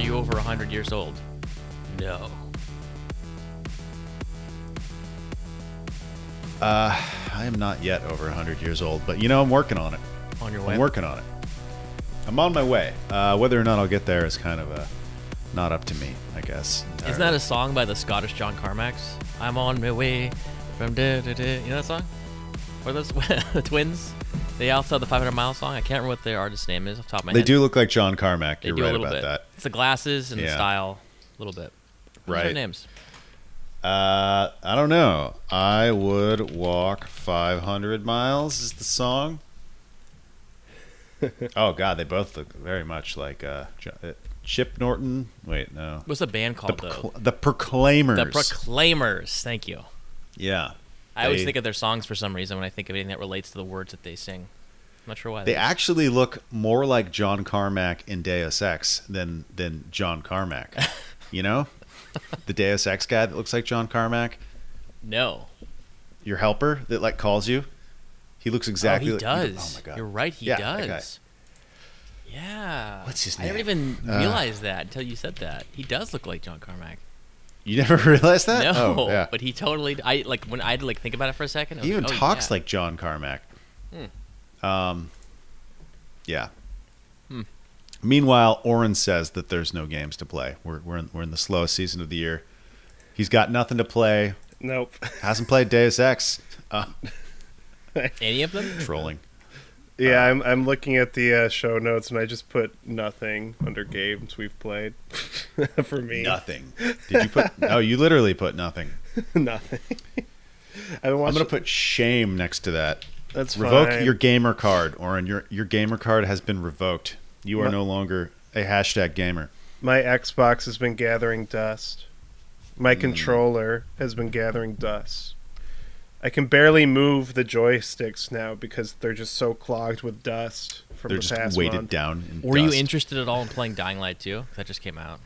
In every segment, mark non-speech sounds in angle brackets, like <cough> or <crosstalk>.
you over 100 years old? No. Uh, I am not yet over 100 years old, but you know, I'm working on it. On your way? I'm working on it. I'm on my way. Uh, whether or not I'll get there is kind of a not up to me, I guess. Isn't that a song by the Scottish John Carmacks? I'm on my way from da da da. You know that song? Or those <laughs> the twins? They also have the 500 mile song. I can't remember what their artist name is off the top of my They head. do look like John Carmack. They You're do right a little about bit. that. It's the glasses and the style, a little bit. What's their Right. names? Uh, I don't know. I would walk 500 miles. Is the song? <laughs> oh God, they both look very much like uh, uh, Chip Norton. Wait, no. What's the band The, called though? Procl- the Proclaimers. The Proclaimers. Thank you. yeah. I always They- think of their songs for some reason when I think of anything that relates to the words that they sing. I'm not sure why. They actually look more like John Carmack in Deus Ex than than John Carmack. <laughs> you know, the Deus Ex guy that looks like John Carmack, no. your helper that like calls you. He looks exactly. oh, he like, does. Oh my god. You're right. He Yeah, does. Yeah. What's his name? I never name? even Uh, realized that until you said that. He does look like John Carmack. You never <laughs> realized that? No, Oh, yeah. but he totally. I like when I had to like think about it for a second. I was He even like, oh, talks yeah. like John Carmack. Hmm. Um, yeah. Hmm. Meanwhile, Oren says that there's no games to play. We're we're in, we're in the slowest season of the year. He's got nothing to play. Nope. Hasn't played Deus Ex. <laughs> Uh, any of them. trolling. Yeah, I'm I'm looking at the uh, show notes and I just put nothing under games we've played <laughs> for me. Nothing. Did you put? <laughs> No, you literally put nothing. <laughs> nothing. I'm gonna put shame next to that. That's Revoke fine. your gamer card, Oren. Your your gamer card has been revoked. You are My- no longer a hashtag gamer. My Xbox has been gathering dust. My Hmm. controller has been gathering dust. I can barely move the joysticks now because they're just so clogged with dust from They're the just past weighted month. down. In Were you interested at all in playing Dying Light 2? That just came out.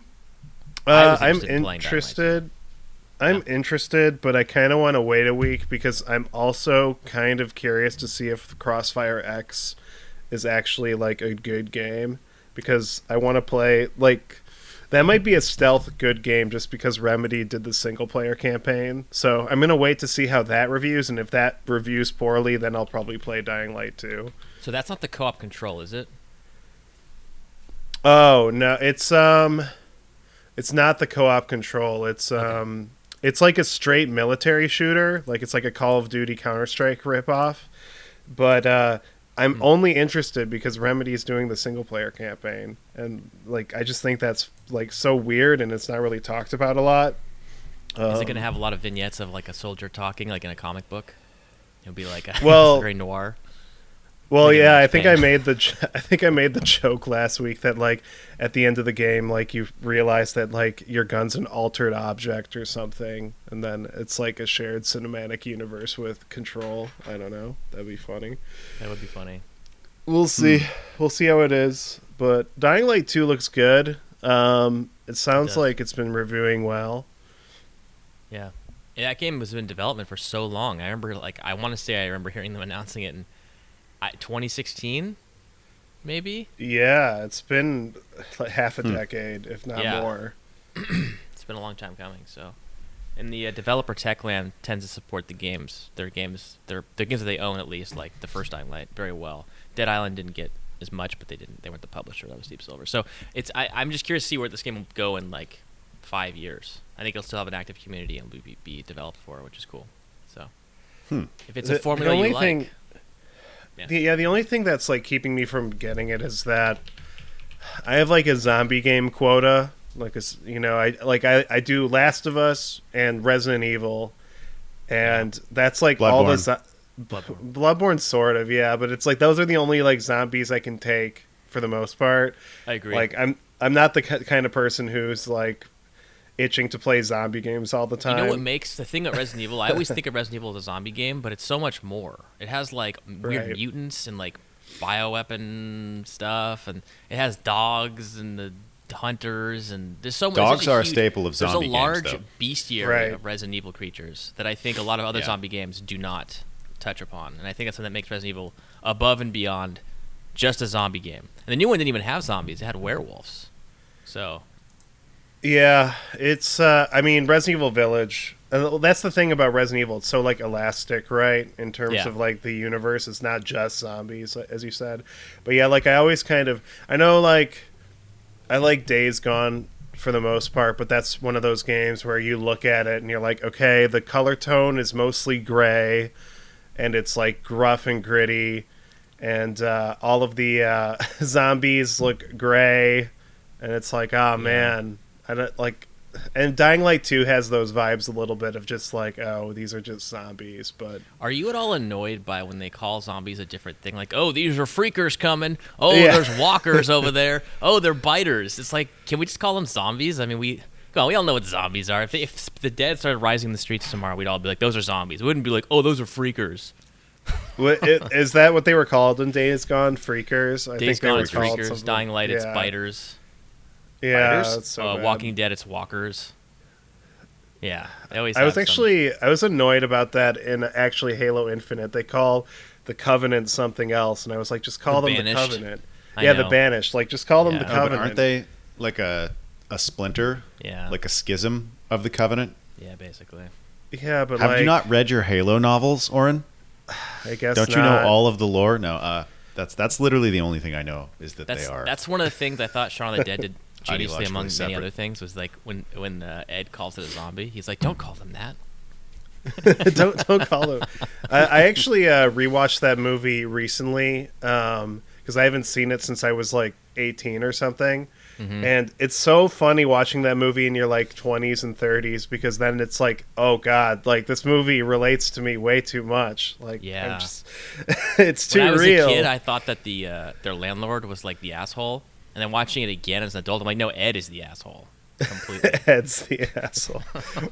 I Uh, was I'm interested in playing Dying interested. I'm interested, but I kind of want to wait a week because I'm also kind of curious to see if Crossfire X is actually like a good game because I want to play like that might be a stealth good game just because Remedy did the single player campaign. So I'm gonna wait to see how that reviews, and if that reviews poorly, then I'll probably play Dying Light 2. So that's not the co-op control, is it? Oh no, it's um, it's not the co-op control. It's um, it's like a straight military shooter. Like it's like a Call of Duty Counter Strike ripoff. But uh, I'm only interested because Remedy is doing the single player campaign, and like I just think that's like so weird, and it's not really talked about a lot. Is it Um, going to have a lot of vignettes of like a soldier talking, like in a comic book? It'll be like a <laughs> Well- very noir. Well, yeah, I think I made the j- <laughs> I think I made the joke last week that like at the end of the game, like you realize that like your gun's an altered object or something, and then it's like a shared cinematic universe with control. I don't know. That'd be funny. That would be funny. We'll see. We'll see how it is. But Dying Light Two looks good. Um, it sounds does. like it's been reviewing well. Yeah. Yeah, that game was in development for so long. I remember, like, I want to say I remember hearing them announcing it in I, 2016, maybe. Yeah, it's been like half a Hmm. decade, if not Yeah. more. <clears throat> It's been a long time coming. So, and the uh, developer Techland tends to support the games, their games, their the games that they own at least, like the first Dying Light, very well. Dead Island didn't get as much, but they didn't. They weren't the publisher. That was Deep Silver. So it's I, I'm just curious to see where this game will go in like five years. I think it'll still have an active community and will be, be developed for, which is cool. So, Hmm. if it's The- a the formula only you like, thing- Yeah. The, yeah, the only thing that's like keeping me from getting it is that I have like a zombie game quota. Like a, s- you know, I like I, I do Last of Us and Resident Evil, and that's like all the Bloodborne. zo- Bloodborne. Bloodborne sort of yeah, but it's like those are the only like zombies I can take for the most part. I agree. Like I'm I'm not the ki- kind of person who's like itching to play zombie games all the time. You know what makes the thing at Resident Evil? I always think of <laughs> Resident Evil as a zombie game, but it's so much more. It has like weird Right. mutants and like bioweapon stuff, and it has dogs and the hunters, and there's so much. Dogs such a are a staple of zombie games. There's a large though. bestiary Right. of Resident Evil creatures that I think a lot of other Yeah. zombie games do not touch upon, and I think that's something that makes Resident Evil above and beyond just a zombie game. And the new one didn't even have zombies; it had werewolves. So Yeah, it's. Uh, I mean, Resident Evil Village. Uh, that's the thing about Resident Evil. It's so like elastic, right? In terms Yeah. of like the universe, it's not just zombies, as you said. But yeah, like I always kind of. I know, like, I like Days Gone for the most part, but that's one of those games where you look at it and you're like, okay, the color tone is mostly gray, and it's like gruff and gritty, and uh, all of the uh, <laughs> zombies look gray, and it's like, oh man, I don't like. And Dying Light 2 has those vibes a little bit of just like, oh, these are just zombies, but Are you at all annoyed by when they call zombies a different thing? Like, oh, these are freakers coming. Oh, Yeah. there's walkers over <laughs> there. Oh, they're biters. It's like, can we just call them zombies? I mean, we, on, we all know what zombies are. If, if the dead started rising in the streets tomorrow, we'd all be like, those are zombies. We wouldn't be like, oh, those are freakers. <laughs> Is that what they were called in Days Gone? Freakers? I Days they Gone, were it's freakers. Dying Light, it's biters. Yeah, Biters? that's so uh, bad. Walking Dead, it's walkers. Yeah, they always. I was have some- actually I was annoyed about that in actually Halo Infinite. They call the Covenant something else, and I was like, just call The them Banished? the Covenant. I yeah, know. the Banished. Like, just call them Yeah. the No, No, but Covenant. aren't they like a a splinter, Yeah, like a schism of the Covenant? yeah, basically. Yeah, but Have like, you not read your Halo novels, Oren? <sighs> I guess Don't you know all of the lore? No, uh, that's that's literally the only thing I know is that That's they are. that's one of the things I thought Shaun of the Dead did Ideologically among many other things was like when when uh, Ed calls it a zombie, he's like, "Don't call them that." <laughs> don't don't call them. I, I actually uh, rewatched that movie recently because I haven't seen it since I was like 18 or something. Mm-hmm. And it's so funny watching that movie in your like 20s and 30s because then it's like, oh god, like this movie relates to me way too much. Like, Yeah. Just, <laughs> it's too when I was real. a kid, I thought that the uh, their landlord was like the asshole, and then watching it again as an adult, I'm like, no, Ed is the asshole completely. <laughs> Ed's the asshole,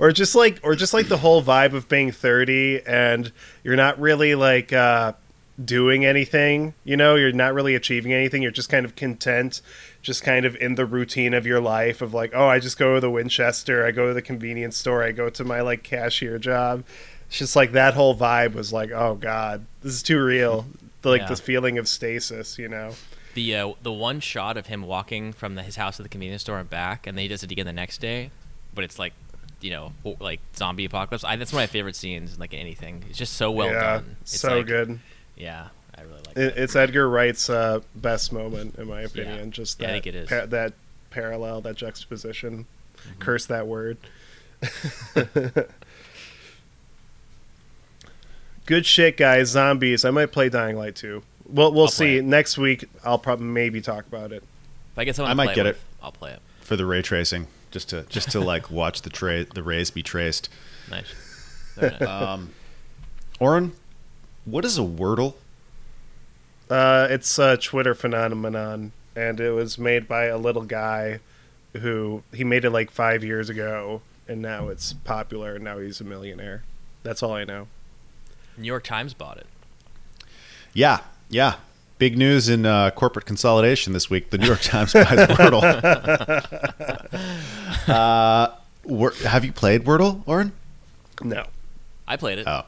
or just like, or just like the whole vibe of being thirty and you're not really like uh, doing anything. You know, you're not really achieving anything. You're just kind of content, just kind of in the routine of your life of like, oh, I just go to the Winchester, I go to the convenience store, I go to my like cashier job. It's just like that whole vibe was like, oh god, this is too real. The, <laughs> like Yeah. this feeling of stasis, you know. The uh, the one shot of him walking from the, his house to the convenience store and back, and then he does it again the next day, but it's like, you know, like zombie apocalypse. I, that's one of my favorite scenes, in, like anything. It's just so well yeah, done. It's so like- good. Yeah, I really like It, it. it's Edgar Wright's uh, best moment, in my opinion. Just that Yeah, I think it is. pa- that parallel, that juxtaposition. Mm-hmm. Curse that word. <laughs> Good shit, guys. Zombies. I might play Dying Light too. Well, we'll I'll see. Next week, I'll probably maybe talk about it. If I get someone, I to might play get with, it. I'll play it. for the ray tracing, just to just to like <laughs> watch the tra- the rays be traced. Nice. Very <laughs> nice. Um, Oren, what is a wordle? Uh, it's a Twitter phenomenon, and it was made by a little guy who he made it like five years ago, and now it's popular, and now he's a millionaire. That's all I know. New York Times bought it. Yeah, yeah. Big news in uh, corporate consolidation this week. The New York Times <laughs> buys Wordle. <laughs> uh, Wor- have you played Wordle, Oren? No. I played it. Oh,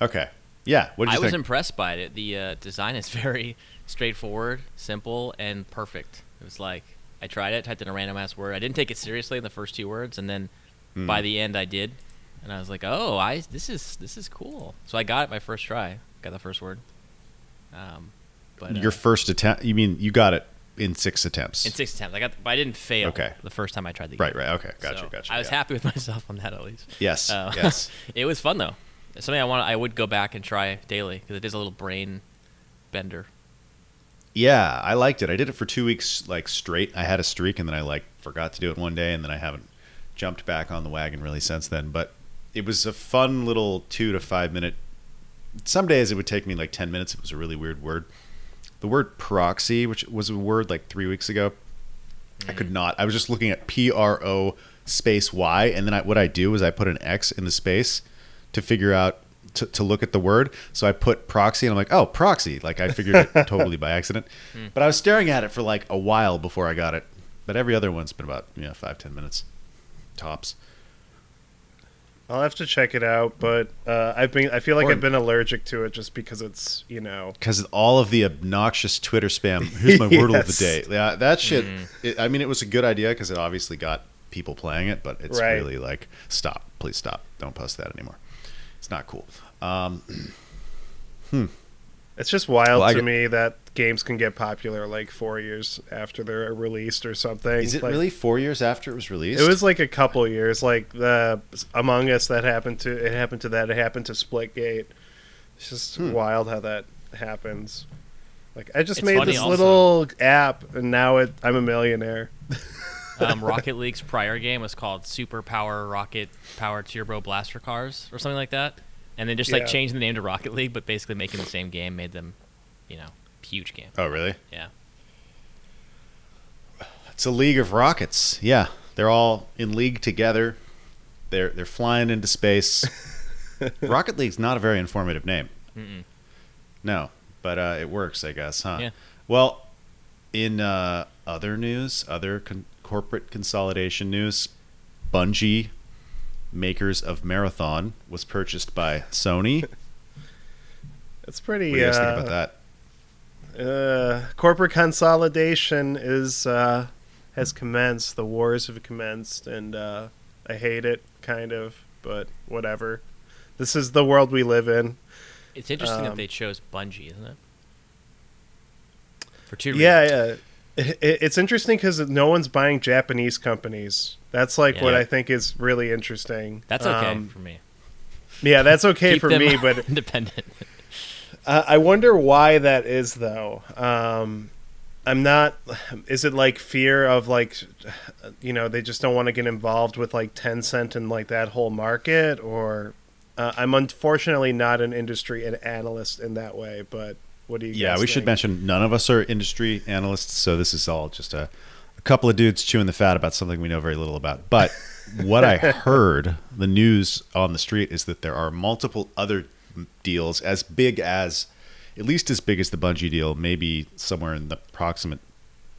okay. Yeah. What did I you was impressed by it. The uh, design is <laughs> very straightforward, simple, and perfect. It was like I tried it, typed in a random ass word. I didn't take it seriously in the first two words, and then Hmm. by the end I did, and I was like, "Oh, I this is this is cool." So I got it my first try. Got the first word. Um, but uh, Your first attempt? You mean you got it in six attempts? in six attempts, I got, but I didn't fail. Okay. The first time I tried the right, game. right. Okay, gotcha, So gotcha. I was yeah. happy with <laughs> myself on that at least. Yes, Uh, yes. <laughs> it was fun though. It's something I want. I would go back and try daily because it is a little brain bender. Yeah, I liked it. I did it for two weeks like straight. I had a streak, and then I like forgot to do it one day, and then I haven't jumped back on the wagon really since then. But it was a fun little two to five minute. Some days it would take me like ten minutes. It was a really weird word. The word proxy, which was a word like three weeks ago, I could mm. not. I was just looking at P R O space Y, and then I, what I do is I put an X in the space to figure out to, to look at the word. So I put proxy, and I'm like, oh, proxy. Like I figured it <laughs> totally by accident. Hmm. But I was staring at it for like a while before I got it. But every other one's been about you know five ten minutes tops. I'll have to check it out, but uh, I've been I feel like Or- I've been allergic to it just because it's you know Because all of the obnoxious Twitter spam. Here's my <laughs> wordle of the day. Yeah, that shit. It, I mean, it was a good idea because it obviously got people playing it, but it's Right. really like stop, please stop, don't post that anymore. It's not cool. Um, <clears throat> It's just wild Well, to get- me that games can get popular like four years after they're released or something. is it Like, really four years after it was released? It was like a couple years, like the Among Us that happened to it happened to that it happened to Splitgate. It's just Hmm. wild how that happens. Like I just It's made this also- little app and now it I'm a millionaire. <laughs> um, Rocket League's prior game was called Super Power Rocket Power Turbo Blaster Cars or something like that, and then just like Yeah. changed the name to Rocket League, but basically making the same game made them, you know, huge game. oh, really? Yeah. It's a league of rockets. Yeah, they're all in league together. They're they're flying into space. <laughs> Rocket League's not a very informative name. Mm-mm. No, but uh, it works, I guess, huh? Yeah. Well, in uh, other news, other con- corporate consolidation news, Bungie, makers of Marathon, was purchased by Sony. <laughs> That's It's pretty. do you guys uh, think about that? Uh, corporate consolidation is uh, has commenced. The wars have commenced, and uh, I hate it, kind of, but whatever. This is the world we live in. It's interesting that Um, they chose Bungie, isn't it? For two Yeah, reasons. yeah. It, it- it's interesting because no one's buying Japanese companies. That's like what I think is really interesting. That's okay Um, for me. yeah, that's okay Keep for me, but <laughs> independent. Uh, I wonder why that is, though. Um, I'm not. Is it like fear of like, you know, they just don't want to get involved with like Tencent and like that whole market, or uh, I'm unfortunately not an industry an analyst in that way. But what do you? Yeah, we should mention none of us are industry analysts, so this is all just a, a couple of dudes chewing the fat about something we know very little about. But what I <laughs> heard, the news on the street, is that there are multiple other deals as big as, at least as big as the Bungie deal, maybe somewhere in the proximate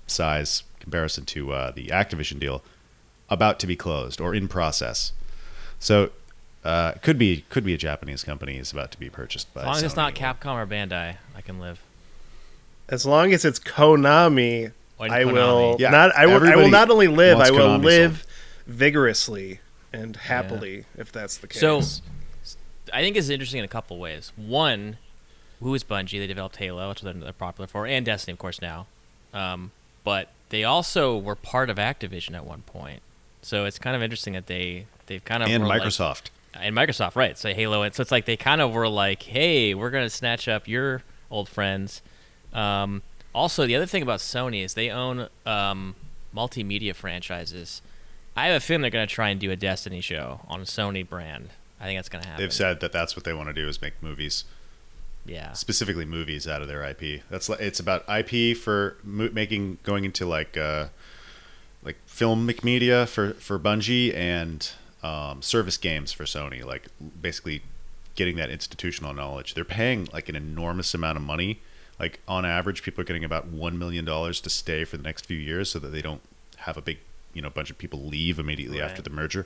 size comparison to uh, the Activision deal, about to be closed or in process. So. Uh, could be could be a Japanese company is about to be purchased by. As long as it's not or- Capcom or Bandai, I can live. As long as it's Konami, Why I Konami? will Yeah, not. I will. I will not only live. I will Konami live vigorously and happily, if that's the case. So- I think it's interesting in a couple ways. One, who is Bungie? They developed Halo, which they're, they're popular for, and Destiny, of course, now. Um, but they also were part of Activision at one point. So it's kind of interesting that they they've kind of and were like- Microsoft. and Microsoft, right? So Halo, and so it's like they kind of were like, "Hey, we're gonna snatch up your old friends." Um, also, the other thing about Sony is they own um, multimedia franchises. I have a feeling they're gonna try and do a Destiny show on a Sony brand. I think that's gonna happen. They've said that that's what they want to do is make movies, yeah, specifically movies out of their IP. That's it's about IP for mo- making going into like uh, like filmic media for for Bungie and um, service games for Sony. Like basically getting that institutional knowledge. They're paying like an enormous amount of money. Like on average, people are getting about one million dollars to stay for the next few years, so that they don't have a big you know bunch of people leave immediately after the merger.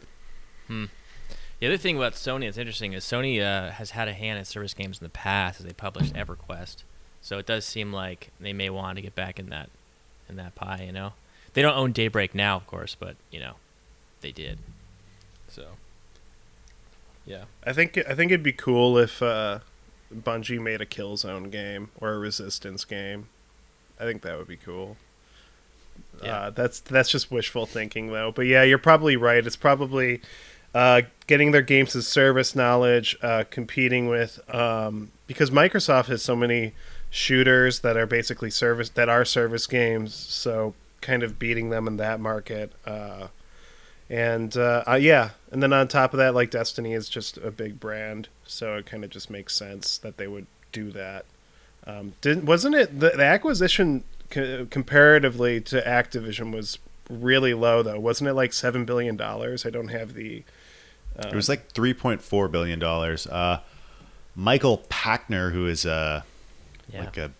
The other thing about Sony that's interesting is Sony uh, has had a hand in service games in the past as they published EverQuest. So it does seem like they may want to get back in that in that pie. You know, they don't own Daybreak now, of course, but you know, they did. So, yeah, I think I think it'd be cool if uh, Bungie made a Killzone game or a Resistance game. I think that would be cool. Yeah. Uh, that's that's just wishful thinking though. But yeah, you're probably right. It's probably uh, getting their games as service knowledge, uh, competing with um, because Microsoft has so many shooters that are basically service that are service games. So kind of beating them in that market. Uh, and uh, uh, yeah, and then on top of that, like Destiny is just a big brand, so it kind of just makes sense that they would do that. Um, didn't wasn't it the, the acquisition co- comparatively to Activision was really low though? Wasn't it like seven billion dollars? I don't have the. Uh, It was like three point four billion dollars. Uh, Michael Pachter, who is uh, yeah. like a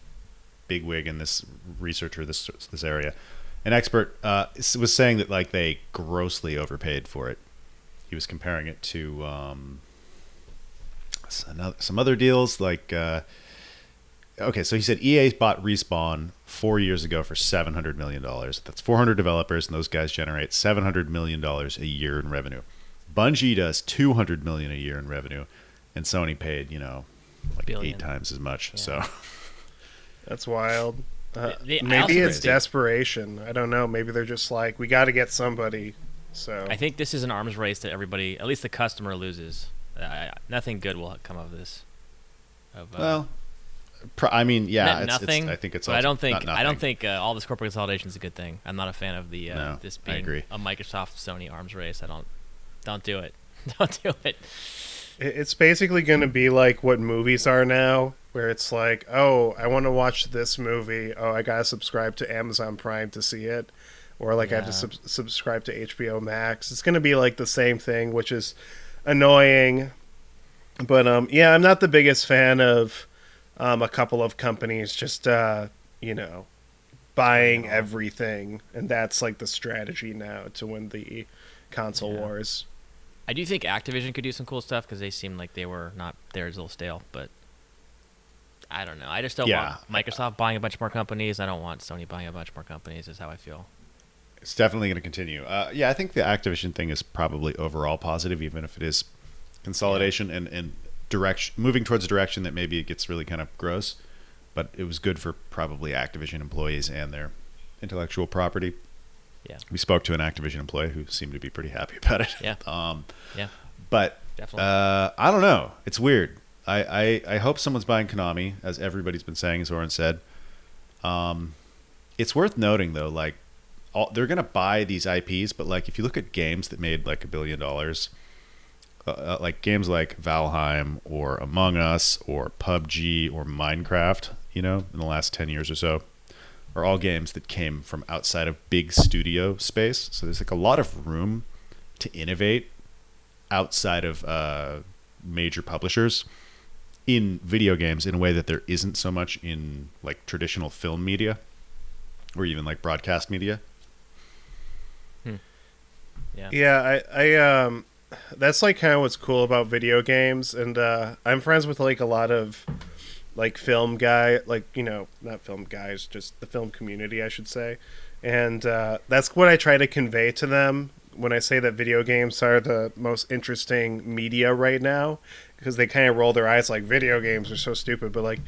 bigwig in this researcher this this area, an expert, uh, was saying that like they grossly overpaid for it. He was comparing it to um, some other deals like uh, okay, so he said EA bought Respawn four years ago for seven hundred million dollars. That's four hundred developers, and those guys generate seven hundred million dollars a year in revenue. Bungie does two hundred million a year in revenue, and Sony paid you know like Billion. eight times as much. Yeah. So That's wild. Uh, The- the- maybe it's they- desperation. I don't know. Maybe they're just like, we got to get somebody. So I think this is an arms race that everybody, at least the customer, loses. I, I, nothing good will come of this. Of, uh, well, pro- I mean, yeah, it's, nothing. It's, I think it's. But I don't think not I don't think uh, all this corporate consolidation is a good thing. I'm not a fan of the uh, No, this being a Microsoft Sony arms race. I don't don't do it. <laughs> don't do it. It- It's basically going to be like what movies are now, where it's like, oh, I want to watch this movie. Oh, I got to subscribe to Amazon Prime to see it. Or like I have to sub- subscribe to HBO Max. It's going to be like the same thing, which is annoying. But um, yeah, I'm not the biggest fan of um, a couple of companies just, uh, you know, buying everything. And that's like the strategy now to win the console Yeah. wars. I do think Activision could do some cool stuff because they seemed like they were not they're a little stale, but I don't know. I just don't Yeah. want Microsoft buying a bunch more companies. I don't want Sony buying a bunch more companies. Is how I feel. It's definitely going to continue. Uh, yeah, I think the Activision thing is probably overall positive, even if it is consolidation and, and direction moving towards a direction that maybe it gets really kind of gross. But it was good for probably Activision employees and their intellectual property. Yeah. We spoke to an Activision employee who seemed to be pretty happy <laughs> about it. Yeah. Um, Yeah, but definitely. uh, I don't know. It's weird. I, I, I hope someone's buying Konami, as everybody's been saying, as Oren said. Um, it's worth noting though, like all, they're gonna buy these IPs, but like if you look at games that made like a billion dollars, uh, uh, like games like Valheim or Among Us or PUBG or Minecraft, you know, in the last ten years or so, are all games that came from outside of big studio space. So there's like a lot of room to innovate outside of uh, major publishers in video games in a way that there isn't so much in like traditional film media or even like broadcast media. yeah. Yeah, I, I um that's like kind of what's cool about video games and uh I'm friends with like a lot of like film guy, like, you know, not film guys, just the film community, I should say. And uh that's what I try to convey to them when I say that video games are the most interesting media right now because they kind of roll their eyes like video games are so stupid, but like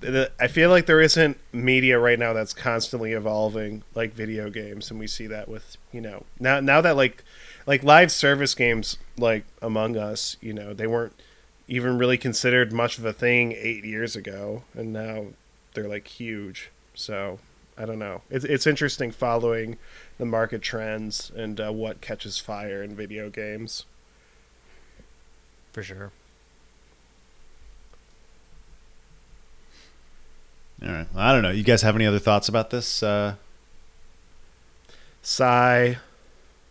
the, I feel like there isn't media right now that's constantly evolving like video games, and we see that with you know now now that like like live service games like Among Us, you know they weren't even really considered much of a thing eight years ago, and now they're like huge. So I don't know. It's it's interesting following the market trends and uh, what catches fire in video games. for sure. All right. I don't know. You guys have any other thoughts about this? Uh, Sigh,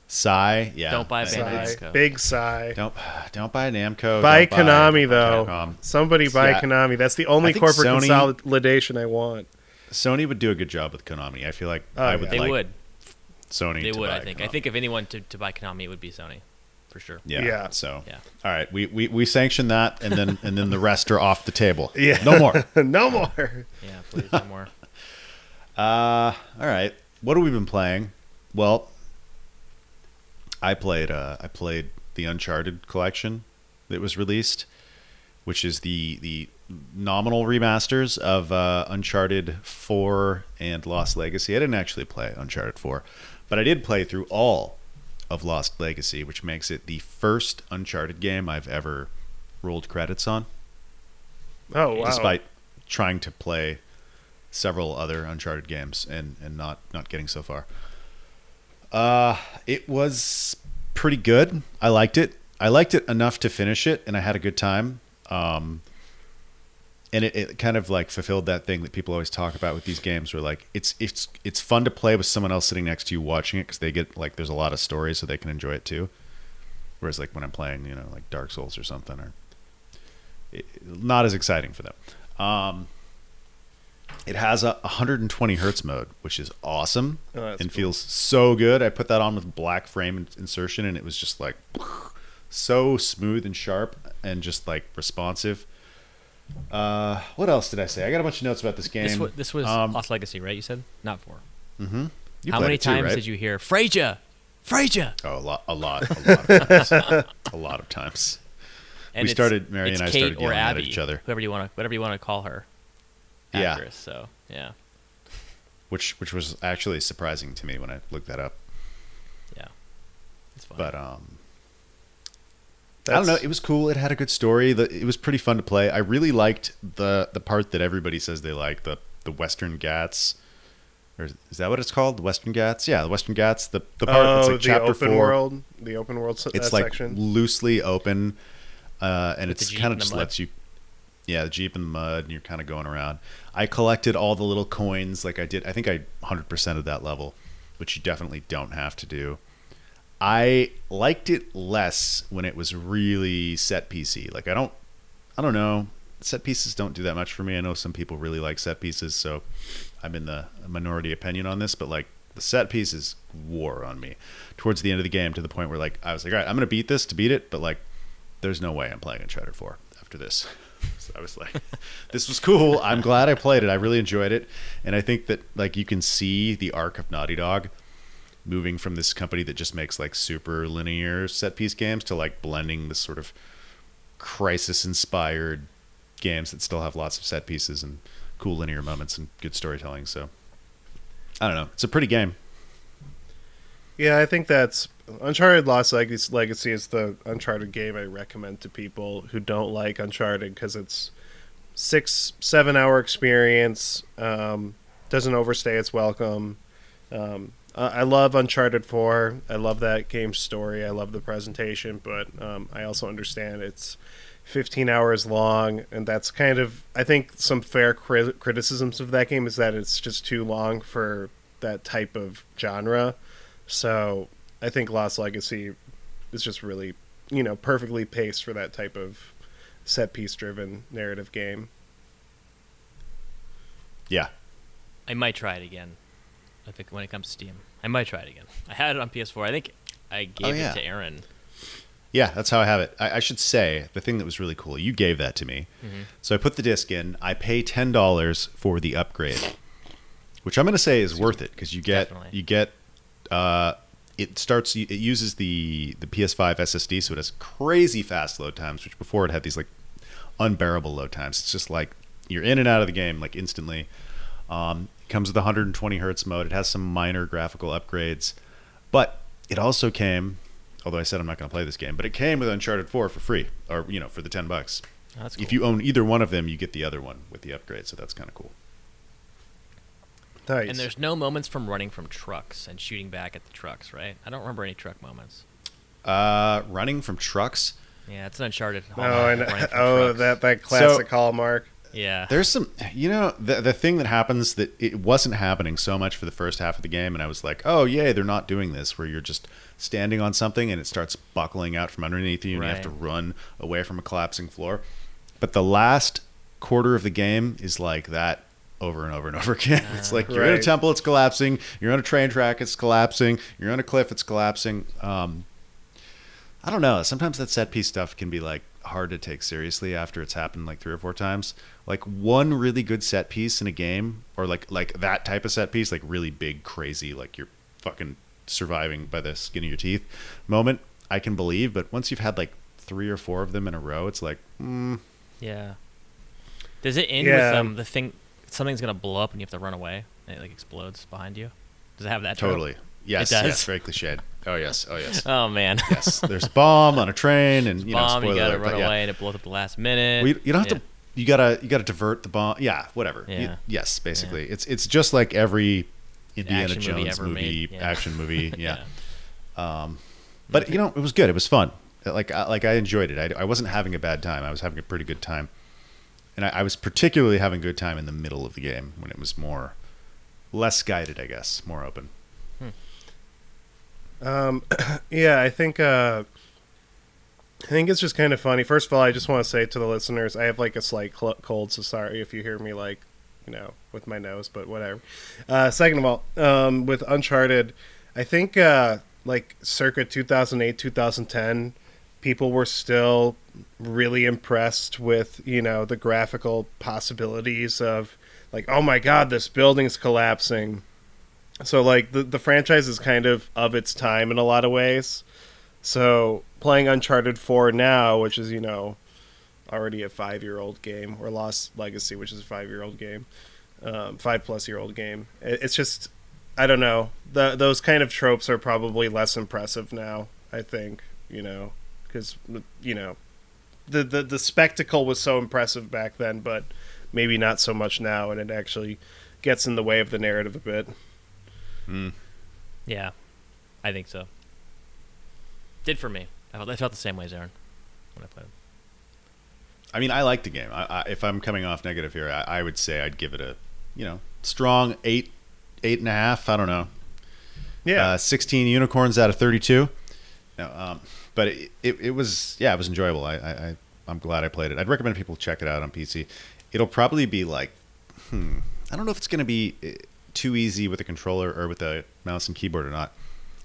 Sigh. Yeah. Don't buy I- Bandai sigh, Namco. big sigh. Don't don't buy Namco. Buy don't Konami though. Capcom. Somebody buy Yeah. Konami. That's the only corporate Sony- consolidation I want. Sony would do a good job with Konami. I feel like Oh, I would yeah. They like would. Sony. They to would. buy I think. I think if anyone to, to buy Konami, it would be Sony, for sure. Yeah. Yeah. So. Yeah. All right. We, we we sanction that, and then and then the rest are off the table. <laughs> Yeah. No more. <laughs> no more. Yeah, please no more. <laughs> Uh, all right. What have we been playing? Well, I played. Uh, I played the Uncharted collection that was released, which is the the nominal remasters of uh, Uncharted Four and Lost Legacy. I didn't actually play Uncharted Four, but I did play through all of Lost Legacy, which makes it the first Uncharted game I've ever rolled credits on Oh wow. despite trying to play several other Uncharted games and and not not getting so far. Uh, it was pretty good. I liked it. I liked it enough to finish it, and I had a good time. Um, and it, it kind of like fulfilled that thing that people always talk about with these games, where like it's it's it's fun to play with someone else sitting next to you watching it because they get like there's a lot of stories, so they can enjoy it too. Whereas like when I'm playing, you know, like Dark Souls or something, or it, not as exciting for them. Um, it has a 120 hertz mode, which is awesome Oh, and cool. feels so good. I put that on with black frame insertion, and it was just like so smooth and sharp and just like responsive. Uh, what else did I say? I got a bunch of notes about this game. This was, this was Um, Lost Legacy, right? You said not four. mhm. You How many it too, times right? did you hear Frazer? Frazer. Oh, a lot, a lot, a lot of times. <laughs> a lot of times. And We started- Mary and I Kate started or yelling at each other. Whoever you want to, whatever you want to call her. Yeah. So yeah, Which, which was actually surprising to me when I looked that up. yeah, it's fun. But um, I don't know. It was cool. It had a good story. The, it was pretty fun to play. I really liked the the part that everybody says they like the the Western Ghats. Or is is that what it's called? The Western Ghats? Yeah, the Western Ghats. The the part oh, that's like the chapter open four. world, the open world se- It's uh, like section. loosely open, uh, and With the it's kind of just lets you. Yeah, the jeep in the mud, and you're kind of going around. I collected all the little coins, like I did. I think I 100% of that level, which you definitely don't have to do. I liked it less when it was really set PC. Like I don't, I don't know. Set pieces don't do that much for me. I know some people really like set pieces, so I'm in the minority opinion on this. But like the set pieces wore on me towards the end of the game to the point where like I was like, all right, I'm gonna beat this to beat it, but like there's no way I'm playing Uncharted 4 after this. <laughs> So I was like, <laughs> this was cool. I'm glad I played it. I really enjoyed it, and I think that like you can see the arc of Naughty Dog moving from this company that just makes like super linear set piece games to like blending this sort of crisis inspired games that still have lots of set pieces and cool linear moments and good storytelling. So I don't know. It's a pretty game. Yeah, I think that's Uncharted Lost Legacy, is the Uncharted game I recommend to people who don't like Uncharted because it's six, seven hour experience. Um, doesn't overstay its welcome. Um, I love Uncharted 4. I love that game's story. I love the presentation, but um, I also understand it's 15 hours long, and that's kind of I think some fair cri- criticisms of that game is that it's just too long for that type of genre. So I think Lost Legacy is just really, you know, perfectly paced for that type of set piece driven narrative game. Yeah. I might try it again. I think when it comes to Steam, I might try it again. I had it on PS4. I think I gave Oh, yeah. it to Aaron. Yeah, that's how I have it. I, I should say the thing that was really cool. You gave that to me, Mm-hmm. so I put the disc in. I pay ten dollars for the upgrade, which I'm going to say is worth it because you get Definitely. you get. Uh, it starts. It uses the the PS5 SSD, so it has crazy fast load times. Which before it had these like unbearable load times. It's just like you're in and out of the game like instantly. Um, it comes with 120 hertz mode. It has some minor graphical upgrades, but it also came. Although I said I'm not going to play this game, but it came with Uncharted 4 for free, or you know, for the 10 bucks. That's cool. If you own either one of them, you get the other one with the upgrade. So that's kind of cool. Nice. and there's no moments from running from trucks and shooting back at the trucks, right? I don't remember any truck moments. Uh, running from trucks. Yeah, it's an Uncharted. oh, and, oh, trucks. that that classic hallmark. Yeah. There's some, you know, the the thing that happens that it wasn't happening so much for the first half of the game, and I was like, oh yay, they're not doing this, where you're just standing on something and it starts buckling out from underneath you, and you have to run away from a collapsing floor. But the last quarter of the game is like that over and over and over <laughs> again. it's like you're in a temple, it's collapsing. You're on a train track, it's collapsing. You're on a cliff, it's collapsing. Um, I don't know. Sometimes that set piece stuff can be like hard to take seriously after it's happened like three or four times. Like one really good set piece in a game, or like like that type of set piece, like really big, crazy, like you're fucking surviving by the skin of your teeth moment. I can believe, but once you've had like three or four of them in a row, it's like, mm, Yeah. Does it end Yeah. with um the thing something's gonna blow up and you have to run away and it like explodes behind you? Does it have that? trope? totally. Yes, does? yes, very cliched. Oh yes, oh yes, <laughs> Oh man. yes. There's a bomb on a train, and you know, Bomb, you gotta alert, run but yeah. away and it blows up at the last minute. Well, you, you don't have Yeah. to. You gotta you gotta divert the bomb. Yeah, whatever. You- Yeah. yes, basically, it's it's just like every Indiana Action Jones movie, yeah. action movie. <laughs> Yeah. Um, but you know, it was good. It was fun. Like I, like I enjoyed it. I, I wasn't having a bad time. I was having a pretty good time, and I, I was particularly having a good time in the middle of the game when it was more less guided. I guess more open. Um, <clears throat> yeah, I think uh, I think it's just kind of funny. First of all, I just want to say to the listeners, I have like a slight cold, so sorry if you hear me like, you know, with my nose, but whatever. Uh, second of all, um, with Uncharted, I think uh, like circa 2008, 2010, people were still really impressed with you know the graphical possibilities of like oh my god this building's collapsing. So like the the franchise is kind of of its time in a lot of ways. So playing uncharted 4 now which is you know already a 5 year old game or lost legacy which is a 5 year old game um, 5 plus year old game it, it's just i don't know. The, those kind of tropes are probably less impressive now i think you know because you know the, the the spectacle was so impressive back then, but maybe not so much now, and it actually gets in the way of the narrative a bit. Mm. Yeah, I think so. Did for me. I felt, I felt the same way, Aaron, when I played him. I mean, I like the game. I, I, if I'm coming off negative here, I, I, would say I'd give it a, you know, strong eight, eight and a half. I don't know. Yeah, uh, 16 unicorns out of 32. No, um, but it, it, it, was yeah, it was enjoyable. I, I I'm glad I played it. I'd recommend people check it out on PC. It'll probably be like, hmm, I don't know if it's going to be eh, too easy with a controller or with a mouse and keyboard or not.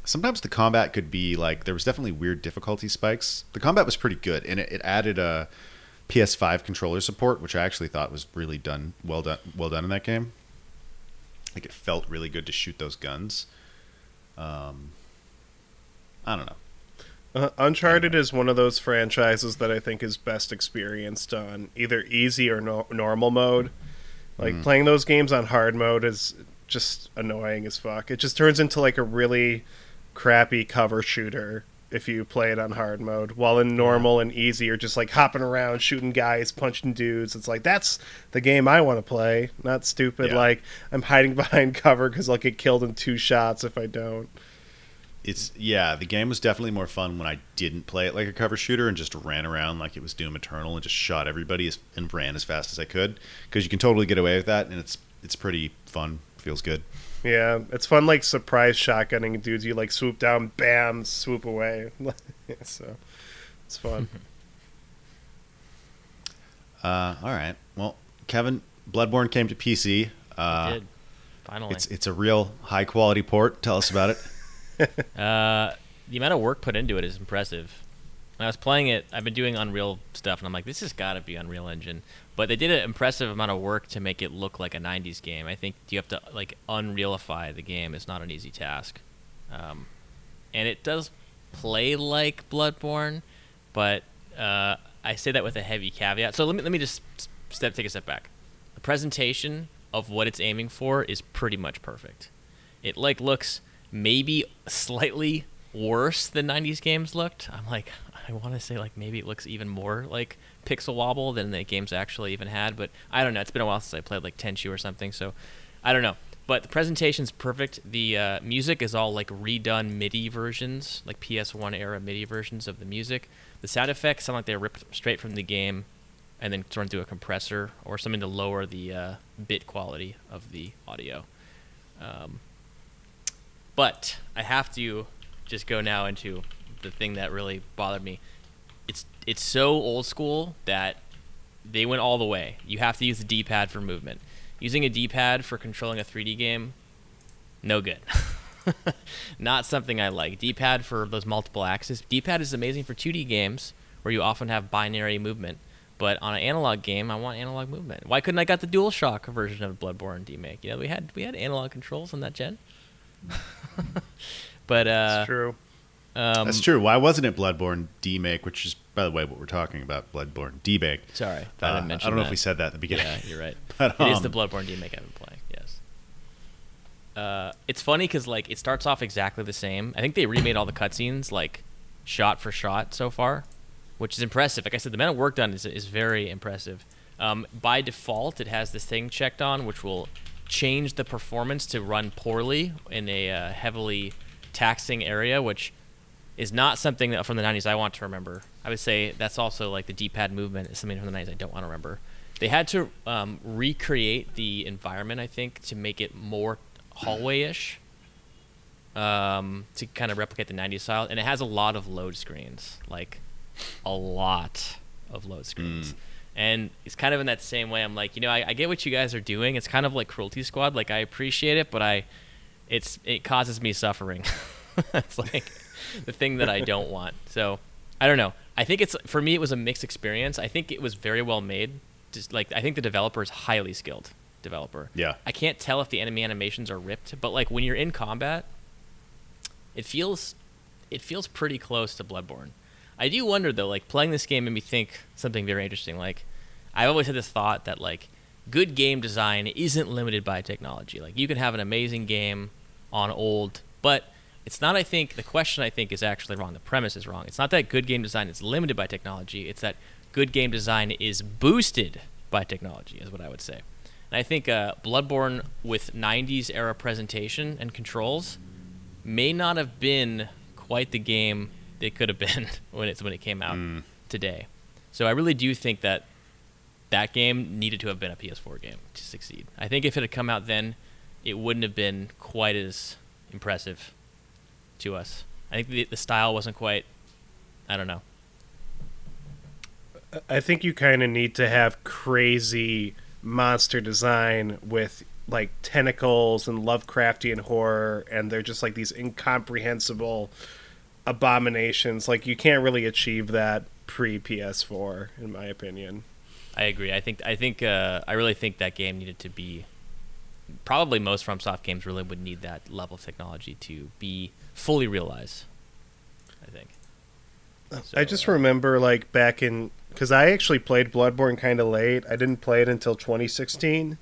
Sometimes the combat could be like there was definitely weird difficulty spikes. The combat was pretty good, and it, it added a PS5 controller support, which I actually thought was really done well done well done in that game. Like it felt really good to shoot those guns. Um, I don't know. Uh, Uncharted is one of those franchises that I think is best experienced on either easy or no- normal mode. Like mm. playing those games on hard mode is just annoying as fuck. It just turns into like a really crappy cover shooter if you play it on hard mode. While in normal and easy, you're just like hopping around, shooting guys, punching dudes. It's like that's the game I want to play, not stupid. Yeah. Like I'm hiding <laughs> behind cover because I'll get killed in two shots if I don't it's yeah the game was definitely more fun when i didn't play it like a cover shooter and just ran around like it was doom eternal and just shot everybody as, and ran as fast as i could. Because you can totally get away with that and it's it's pretty fun. Feels good. Yeah it's fun like surprise shotgunning dudes. You like swoop down bam swoop away. <laughs> So it's fun. <laughs> Uh, all right. Well kevin bloodborne came to pc uh, it did. finally. it's it's a real high quality port. Tell us about it <laughs> uh, the amount of work put into it is impressive. When I was playing it, I've been doing Unreal stuff, and I'm like, this has got to be Unreal Engine. But they did an impressive amount of work to make it look like a '90s game. I think you have to like unrealify the game. It's not an easy task, um, and it does play like Bloodborne, but uh, I say that with a heavy caveat. So let me let me just step take a step back. The presentation of what it's aiming for is pretty much perfect. It like looks maybe slightly worse than 90s games looked. I'm like, I want to say like maybe it looks even more like pixel wobble than the games actually even had, but I don't know. It's been a while since I played like Tenchu or something, so I don't know. But the presentation's perfect. The uh, music is all like redone MIDI versions, like PS1 era MIDI versions of the music. The sound effects sound like they're ripped straight from the game and then run through a compressor or something to lower the uh, bit quality of the audio. Um, but I have to just go now into the thing that really bothered me. It's it's so old school that they went all the way. You have to use the D-pad for movement. Using a D-pad for controlling a 3D game, no good. <laughs> Not something I like. D-pad for those multiple axes. D-pad is amazing for 2D games where you often have binary movement. But on an analog game, I want analog movement. Why couldn't I got the DualShock version of Bloodborne Demake? You know, we had we had analog controls on that gen. <laughs> but uh, That's true. Um, That's true. Why wasn't it Bloodborne Demake, which is, by the way, what we're talking about? Bloodborne Demake. Sorry, I uh, didn't mention. I don't know that. if we said that at the beginning. Yeah, you're right. <laughs> but, um, it is the um, Bloodborne Demake I've been playing. Yes. Uh, it's funny because like it starts off exactly the same. I think they remade all the cutscenes like shot for shot so far, which is impressive. Like I said, the amount of work done is is very impressive. Um, by default, it has this thing checked on, which will changed the performance to run poorly in a uh, heavily taxing area, which is not something that from the 90s I want to remember. I would say that's also like the D-pad movement is something from the 90s I don't want to remember. They had to um, recreate the environment, I think, to make it more hallway-ish, um, to kind of replicate the 90s style. And it has a lot of load screens, like a lot of load screens. Mm. And it's kind of in that same way. I'm like, you know, I, I get what you guys are doing. It's kind of like Cruelty Squad. Like I appreciate it, but I, it's it causes me suffering. <laughs> it's like <laughs> the thing that I don't want. So I don't know. I think it's for me. It was a mixed experience. I think it was very well made. Just like I think the developer is highly skilled developer. Yeah. I can't tell if the enemy animations are ripped, but like when you're in combat, it feels it feels pretty close to Bloodborne. I do wonder though, like playing this game made me think something very interesting. Like I've always had this thought that like good game design isn't limited by technology. Like you can have an amazing game on old, but it's not I think the question I think is actually wrong. The premise is wrong. It's not that good game design is limited by technology. It's that good game design is boosted by technology is what I would say. And I think uh, Bloodborne with 90s era presentation and controls may not have been quite the game it could have been <laughs> when it's when it came out Mm. today. So I really do think that that game needed to have been a PS4 game to succeed. I think if it had come out then, it wouldn't have been quite as impressive to us. I think the, the style wasn't quite. I don't know. I think you kind of need to have crazy monster design with like tentacles and Lovecraftian horror, and they're just like these incomprehensible abominations. Like you can't really achieve that pre PS4, in my opinion. I agree. I think I think uh, I really think that game needed to be. Probably most FromSoft games really would need that level of technology to be fully realized. I think. I just uh, remember like back in because I actually played Bloodborne kind of late. I didn't play it until 2016,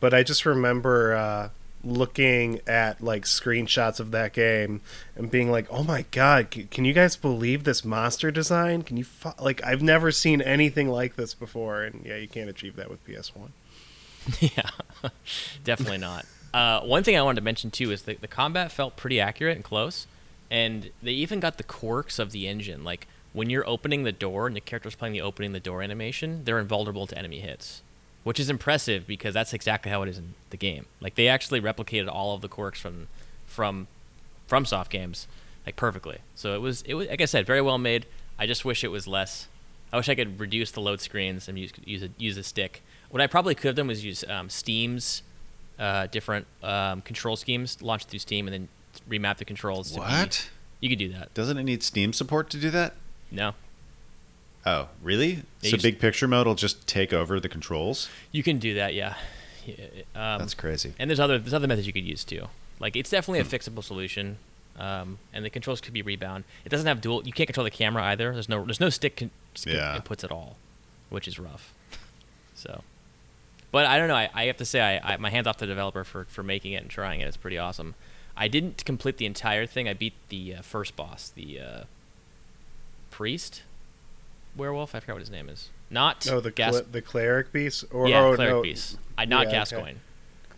but I just remember uh, looking at like screenshots of that game and being like, "Oh my god, can you guys believe this monster design? Can you fu-? like I've never seen anything like this before?" And yeah, you can't achieve that with PS1. <laughs> yeah, <laughs> definitely not. Uh, one thing I wanted to mention too is that the combat felt pretty accurate and close, and they even got the quirks of the engine. Like when you're opening the door and the character's playing the opening the door animation, they're invulnerable to enemy hits, which is impressive because that's exactly how it is in the game. Like they actually replicated all of the quirks from from from soft games like perfectly. So it was it was like I said, very well made. I just wish it was less. I wish I could reduce the load screens and use use a use a stick. What I probably could have done was use um, Steam's uh, different um, control schemes, launch through Steam, and then remap the controls. To be- What? you could do that. Doesn't it need Steam support to do that? No, Oh, really? Yeah, so big picture mode will just take over the controls? you can do that. Yeah. Yeah, Um, That's crazy. And there's other there's other methods you could use too. Like it's definitely a fixable solution, um, and the controls could be rebound. It doesn't have dual. You can't control the camera either. There's no there's no stick con- Yeah. inputs at all, which is rough. So, but I don't know. I, I have to say I, I my hands off the developer for for making it and trying it. It's pretty awesome. I didn't complete the entire thing. I beat the uh, first boss, the uh, priest werewolf. I forgot what his name is. Not No, the gas. cl- the cleric beast or yeah, oh, cleric no. beast. I not Yeah, okay. Gascoigne.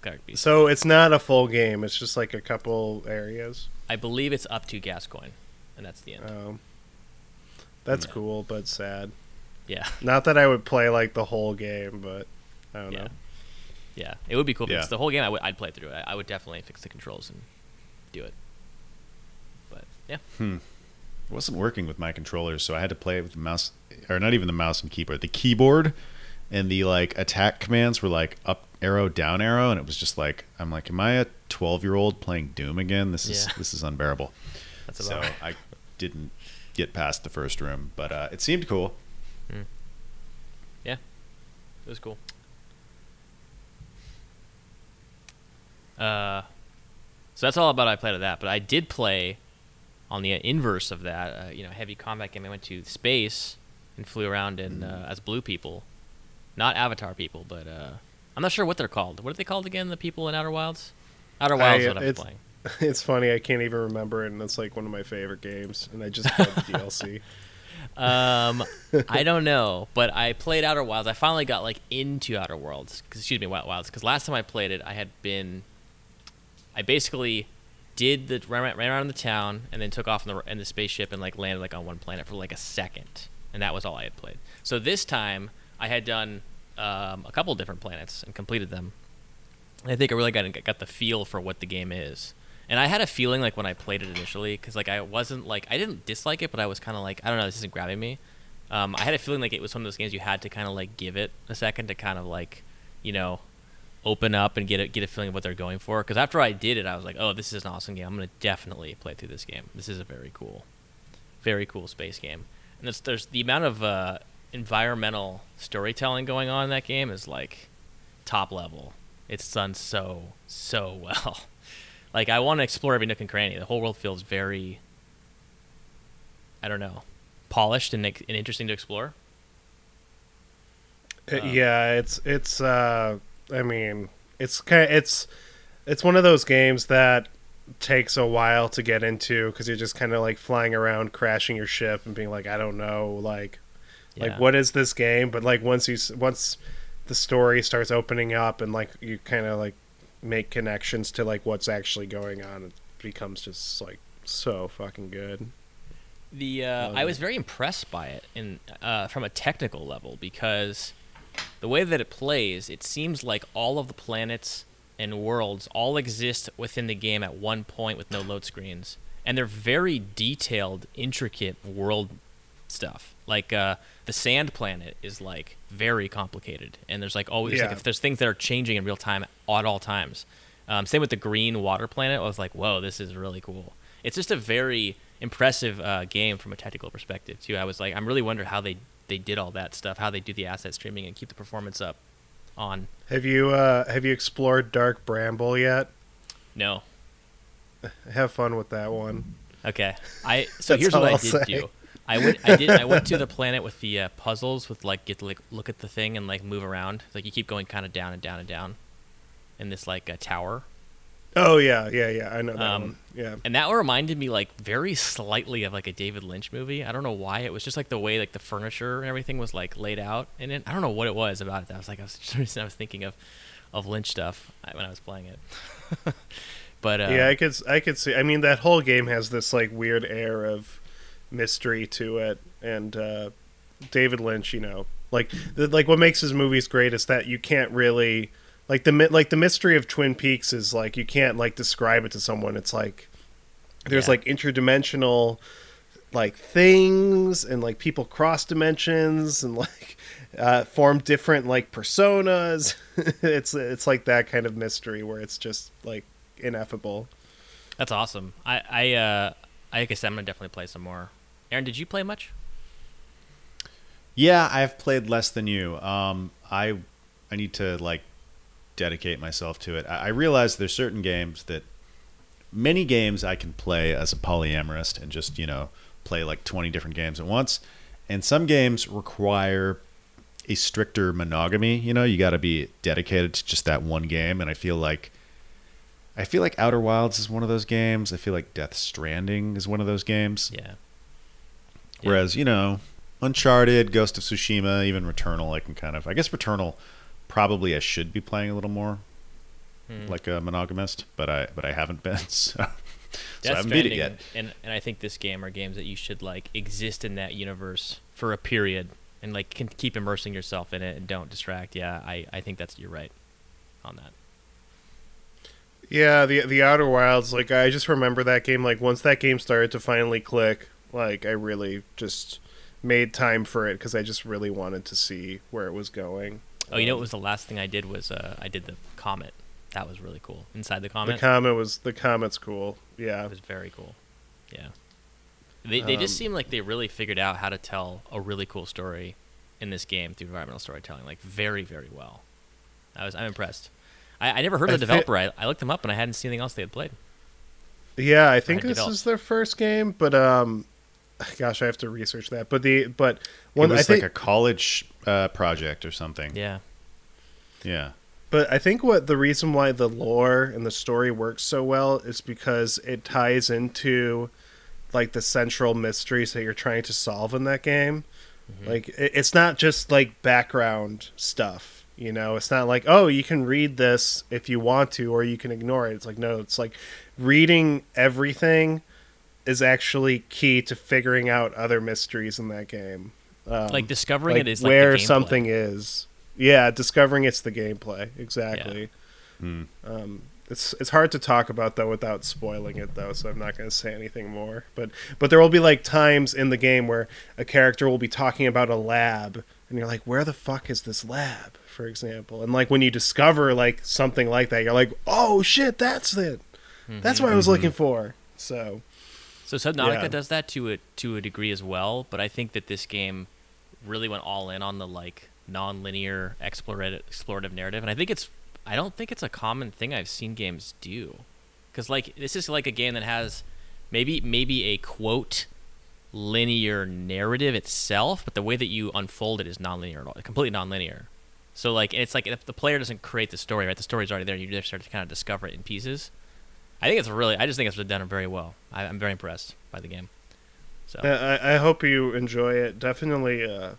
Cleric beast. So it's not a full game. It's just like a couple areas. I believe it's up to Gascoigne, and that's the end. Um, that's Yeah. cool, but sad. yeah, <laughs> Not that I would play like the whole game, but I don't yeah, know. yeah. It would be cool. Yeah. it's the whole game. I would, I'd play through it. I, I would definitely fix the controls and do it. But yeah, It wasn't working with my controllers, so I had to play it with the mouse, or not even the mouse and keyboard. The keyboard and the like attack commands were like up arrow, down arrow, and it was just like I'm like, am I a 12 year old playing Doom again? This is Yeah. this is unbearable. that's So. I didn't get past the first room, but uh, it seemed cool. Yeah. It was cool. Uh, so that's all about I played of that. But I did play on the inverse of that. Uh, you know, heavy combat game. I went to space and flew around in uh, as blue people, not Avatar people, but uh, I'm not sure what they're called. What are they called again? The people in Outer Wilds. Outer Wilds is I- what I'm it's- playing. <laughs> It's funny. I can't even remember it, and it's like one of my favorite games. And I just played the <laughs> DLC. Um, <laughs> I don't know, but I played Outer Wilds. I finally got like into Outer Worlds. excuse me, Wild Wilds. Because last time I played it, I had been. I basically did the ran, ran around the town and then took off in the in the spaceship and like landed like on one planet for like a second, and that was all I had played. So this time I had done um, a couple different planets and completed them. And I think I really got got the feel for what the game is. And I had a feeling like when I played it initially, because like I wasn't like I didn't dislike it, but I was kind of like I don't know, this isn't grabbing me. Um, I had a feeling like it was one of those games you had to kind of like give it a second to kind of like, you know, open up and get a, get a feeling of what they're going for. Because after I did it, I was like, oh, this is an awesome game. I'm gonna definitely play through this game. This is a very cool, very cool space game. and there's, the amount of uh, environmental storytelling going on in that game is like top level. It's done so so <laughs> well. Like I want to explore every nook and cranny. The whole world feels very, I don't know, polished and, and interesting to explore. Uh, yeah, it's it's. uh I mean, it's kind of, it's it's one of those games that takes a while to get into because you're just kind of like flying around, crashing your ship, and being like, I don't know, like, Yeah. like what is this game? But like once you once the story starts opening up and like you kind of like make connections to like what's actually going on, it becomes just like so fucking good. The uh, I was very impressed by it in uh, from a technical level because the way that it plays, it seems like all of the planets and worlds all exist within the game at one point with no load screens, and they're very detailed, intricate world stuff. Like uh, the sand planet is like very complicated, and there's like always like if there's things that are changing in real time at all times. Um, same with the green water planet. I was like, whoa, this is really cool. It's just a very impressive uh, game from a technical perspective too. I was like, I'm really wondering how they they did all that stuff, how they do the asset streaming and keep the performance up. On Have you uh have you explored Dark Bramble yet? no, <laughs> Have fun with that one. okay. I <laughs> so here's what I did say. do. I went I did I went to the planet with the uh, puzzles with like get to like look at the thing and like move around. Like you keep going kind of down and down and down in this like uh, tower. Oh yeah, yeah, yeah. I know that Um, one. Yeah. And that reminded me like very slightly of like a David Lynch movie. I don't know why. It was just like the way like the furniture and everything was like laid out in it. I don't know what it was about it. That was like I was <laughs> just, I was thinking of of Lynch stuff uh, when I was playing it. <laughs> but uh, yeah, I could I could see. I mean, that whole game has this like weird air of mystery to it, and uh, David Lynch, you know, like the, like what makes his movies great is that you can't really like the like the mystery of Twin Peaks is like you can't like describe it to someone. It's like there's Yeah. like interdimensional like things and like people cross dimensions and like <laughs> uh, form different like personas. <laughs> it's it's like that kind of mystery where it's just like ineffable. that's awesome. I I uh, I guess I'm gonna definitely play some more. Aaron, did you play much? Yeah, I've played less than you. Um, I I need to like dedicate myself to it. I, I realize there's certain games that many games I can play as a polyamorist and just you know play like 20 different games at once, and some games require a stricter monogamy. You know, you got to be dedicated to just that one game, and I feel like. I feel like Outer Wilds is one of those games. I feel like Death Stranding is one of those games. Yeah. Yeah. Whereas, you know, Uncharted, Ghost of Tsushima, even Returnal, I can kind of. I guess Returnal, probably I should be playing a little more Hmm. like a monogamist, but I but I haven't been. <laughs> So, so I haven't beat it yet. And, and I think this game are games that you should like exist in that universe for a period and like can keep immersing yourself in it and don't distract. Yeah, I, I think that's you're right on that. Yeah, the the Outer Wilds, like I just remember that game. Like once that game started to finally click, like I really just made time for it because I just really wanted to see where it was going. Oh, you know what Um, was the last thing I did was uh, I did the comet. That was really cool. Inside the comet. the comet, was the comet's cool. Yeah, it was very cool. Yeah. They they just Um, seem like they really figured out how to tell a really cool story in this game through environmental storytelling, like very very well. I was I'm impressed. I, I never heard of the developer. I, I looked them up and I hadn't seen anything else they had played. yeah. I think this developed. is their first game, but um, gosh, I have to research that. But the but It one I was think like a college uh, project or something. Yeah. Yeah. But I think what the reason why the lore and the story works so well is because it ties into like the central mysteries that you're trying to solve in that game. Like it, it's not just like background stuff, you know. It's not like oh you can read this if you want to or you can ignore it. It's like no, it's like reading everything is actually key to figuring out other mysteries in that game. Um, like discovering like it is like where the something is. Yeah, discovering it's the gameplay exactly. Hmm. Um, it's it's hard to talk about though without spoiling it though, so I'm not going to say anything more. But but there will be like times in the game where a character will be talking about a lab, and you're like, where the fuck is this lab? For example, and like when you discover like something like that, you're like, oh shit, that's it. That's what I was looking for. So So Subnautica Yeah. does that to a to a degree as well, but I think that this game really went all in on the like non-linear explorative explorative narrative, and I think it's I don't think it's a common thing I've seen games do, because like this is like a game that has maybe maybe a quote linear narrative itself, but the way that you unfold it is non-linear, at all, completely non-linear. So like it's like if the player doesn't create the story, right? The story's already there. You just start to kind of discover it in pieces. I think it's really. I just think it's done very well. I, I'm very impressed by the game. So I, I hope you enjoy it. Definitely uh,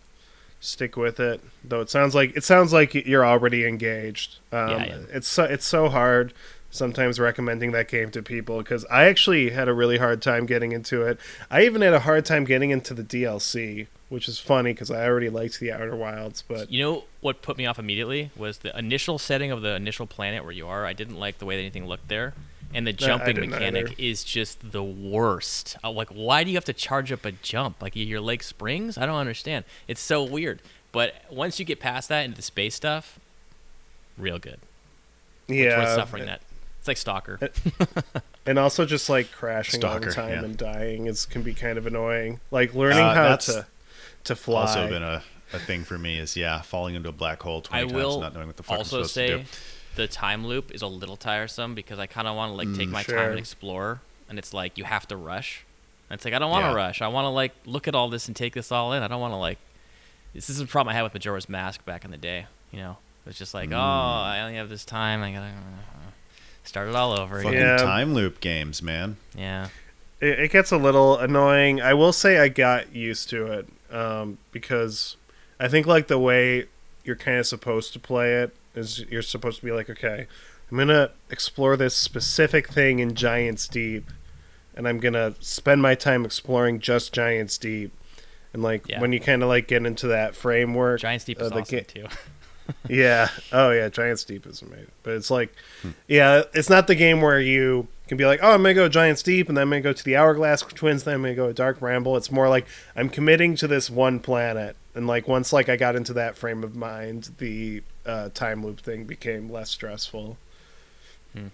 stick with it. Though it sounds like it sounds like you're already engaged. Um, Yeah, yeah. It's so, it's so hard sometimes recommending that game to people because I actually had a really hard time getting into it. I even had a hard time getting into the DLC, which is funny because I already liked the Outer Wilds. But you know what put me off immediately was the initial setting of the initial planet where you are. I didn't like the way that anything looked there, and the jumping didn't mechanic either. is just the worst. Like, why do you have to charge up a jump? Like your leg springs? I don't understand. It's so weird. But once you get past that into the space stuff, real good. It's yeah, worth suffering that. It's like Stalker. and also just like crashing all the time yeah. and dying is can be kind of annoying. Like learning Uh, how to to fly. Also been a, a thing for me is yeah, falling into a black hole twenty I times, will not knowing what the fuck also I'm supposed say to do. The time loop is a little tiresome because I kind of want to like take Mm, my sure. time and explore, and it's like you have to rush. And it's like I don't want to Yeah. rush. I want to like look at all this and take this all in. I don't want to like. This is a problem I had with Majora's Mask back in the day. You know, it's just like, Mm. oh, I only have this time. I gotta uh, start it all over Fucking again. Yeah. time loop games, man. Yeah. it, it gets a little annoying. I will say I got used to it um, because I think like the way you're kind of supposed to play it is you're supposed to be like, okay, I'm gonna explore this specific thing in Giants Deep, and I'm gonna spend my time exploring just Giants Deep. And like Yeah. when you kind of like get into that framework, Giants Deep uh, is the awesome ga- too. <laughs> yeah. Oh yeah, Giants Deep is amazing. But it's like yeah, it's not the game where you can be like, "Oh, I'm going to go Giants Deep and then I'm going to go to the Hourglass Twins, then I'm going to go to Dark Bramble. It's more like I'm committing to this one planet. And like once like I got into that frame of mind, the uh, time loop thing became less stressful. Hmm.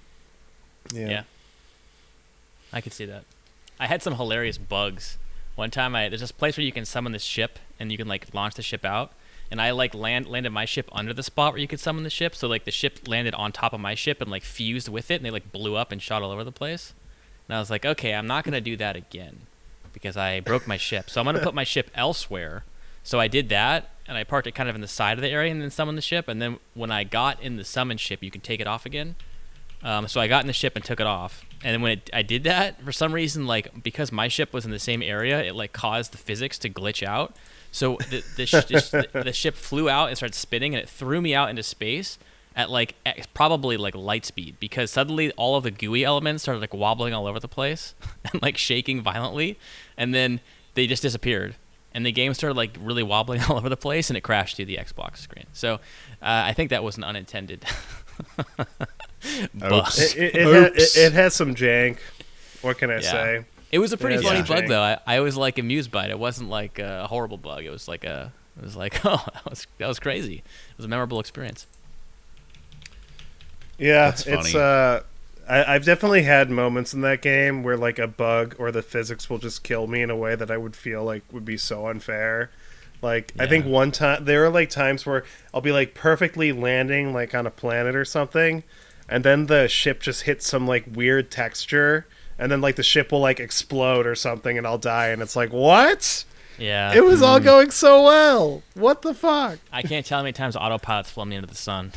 Yeah. Yeah. I could see that. I had some hilarious bugs. One time, I there's this place where you can summon this ship and you can like launch the ship out. And I like land landed my ship under the spot where you could summon the ship. So like the ship landed on top of my ship and like fused with it, and they like blew up and shot all over the place. And I was like, okay, I'm not gonna do that again because I broke my ship. So I'm gonna put my ship elsewhere. So I did that, and I parked it kind of in the side of the area, and then summoned the ship. And then when I got in the summon ship, you can take it off again. Um, so I got in the ship and took it off. And then when it, I did that, for some reason, like because my ship was in the same area, it like caused the physics to glitch out. So the the, sh- the, the ship flew out and started spinning, and it threw me out into space at like at probably like light speed because suddenly all of the gooey elements started like wobbling all over the place <laughs> and like shaking violently, and then they just disappeared. And the game started like really wobbling <laughs> all over the place, and it crashed to the Xbox screen. So uh, I think that was an unintended bug. Oops. It, it, it, ha- it, it has some jank. What can I Yeah. say? It was a pretty funny yeah. bug though. I, I was like amused by it. It wasn't like a horrible bug. It was like a it was like <laughs> oh that was that was crazy. It was a memorable experience. Yeah, That's it's uh I, I've definitely had moments in that game where like a bug or the physics will just kill me in a way that I would feel like would be so unfair. Like I think one time there are like times where I'll be like perfectly landing like on a planet or something, and then the ship just hits some like weird texture, and then like the ship will like explode or something, and I'll die, and it's like what? Yeah. It was all hmm. going so well. What the fuck? I can't tell how many times autopilot's flown me into the sun.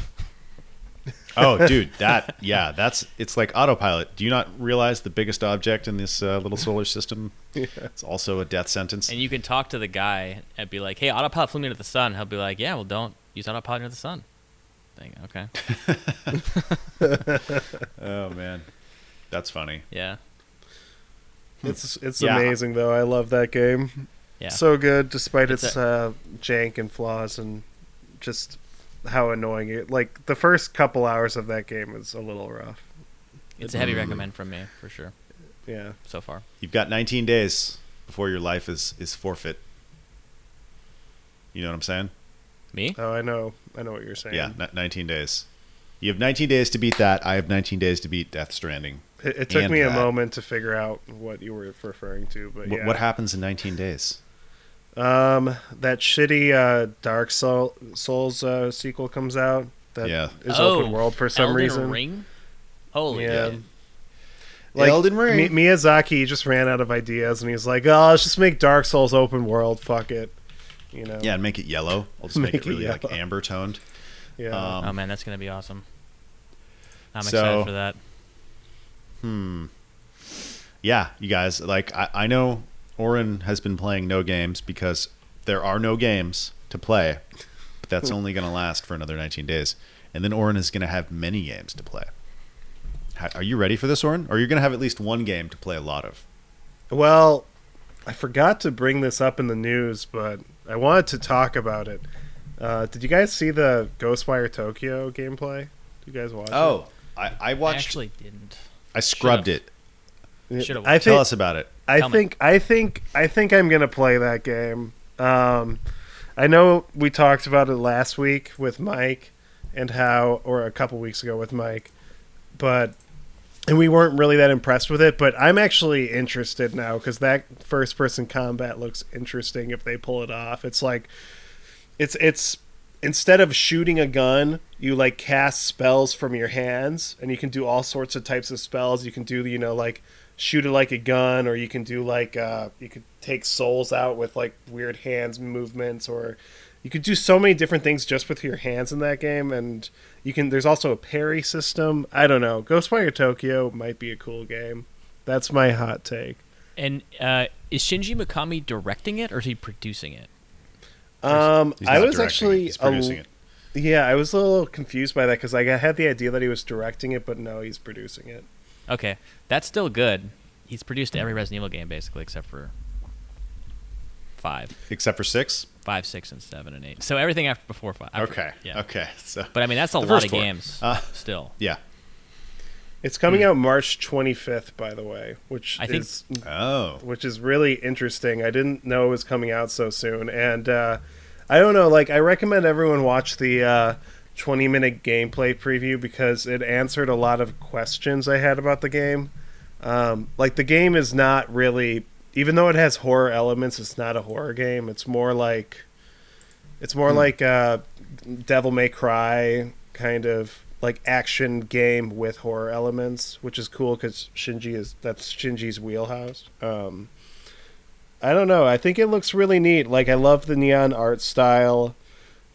Oh, dude, that yeah, that's it's like autopilot. Do you not realize the biggest object in this uh, little solar system? <laughs> It's also a death sentence. And you can talk to the guy and be like, "Hey, autopilot flew me into the sun." He'll be like, "Yeah, well, don't use autopilot into the sun." Think, okay. <laughs> Oh man, that's funny. Yeah. It's it's Yeah. amazing though. I love that game. Yeah. So good, despite It's its uh, jank and flaws and just how annoying it. Like the first couple hours of that game is a little rough. it's a heavy Mm. recommend from me for sure Yeah. so far. You've got 19 days before your life is is forfeit. You know what I'm saying? Me? Oh, I know. I know what you're saying. Yeah, n- 19 days. You have 19 days to beat that. I have 19 days to beat Death Stranding. It, it took And me a moment to figure out what you were referring to, but Wh- yeah. What happens in 19 days? Um, that shitty uh, Dark Soul, Souls uh, sequel comes out. That Yeah. is Oh, open world for some Elden reason. Ring? Holy Yeah. shit. Like, Elden Ring. Mi- Miyazaki just ran out of ideas, and he's like, "Oh, let's just make Dark Souls open world. Fuck it." You know? Yeah, and make it yellow. I'll just make, Make it it really like amber toned. Yeah. Um, oh man, that's gonna be awesome. I'm So- excited for that. Hmm. Yeah, you guys, like I, I know Oren has been playing no games because there are no games to play, but that's only going to last for another 19 days. And then Oren is going to have many games to play. How, are you ready for this, Oren? Or are you going to have at least one game to play a lot of? Well, I forgot to bring this up in the news, but I wanted to talk about it. Uh, did you guys see the Ghostwire Tokyo gameplay? Did you guys watch Oh, I, I I watched. actually didn't. I scrubbed it. It? Should've I Tell us about it. I Tell me. think I think I think I'm gonna play that game. Um, I know we talked about it last week with Mike and how, or a couple weeks ago with Mike, but and we weren't really that impressed with it. But I'm actually interested now because that first person combat looks interesting if they pull it off. It's like it's it's instead of shooting a gun, you like cast spells from your hands, and you can do all sorts of types of spells. You can do you know like shoot it like a gun, or you can do like uh, you could take souls out with like weird hands movements, or you could do so many different things just with your hands in that game. And you can there's also a parry system. I don't know. Ghostwire Tokyo might be a cool game. That's my hot take. And uh, is Shinji Mikami directing it or is he producing it? Um, He's I was directing it, actually he's a- producing it. Yeah, I was a little confused by that because I had the idea that he was directing it, but no, he's producing it. Okay, that's still good. He's produced every Resident Evil game basically except for five, Except for six. five, six, and seven and eight. So everything after before five. after- Okay. Yeah. Okay. So But I mean that's a lot of four. games Uh, still. yeah. It's coming out March 25th, by the way, which I think- is Oh. which is really interesting. I didn't know it was coming out so soon, and uh, I don't know. Like, I recommend everyone watch the uh, 20 minute gameplay preview because it answered a lot of questions I had about the game. Um, like, the game is not really, even though it has horror elements, it's not a horror game. It's more like, it's more like uh, Devil May Cry kind of like action game with horror elements, which is cool because Shinji is that's Shinji's wheelhouse. Um, I don't know. I think it looks really neat. Like I love the neon art style.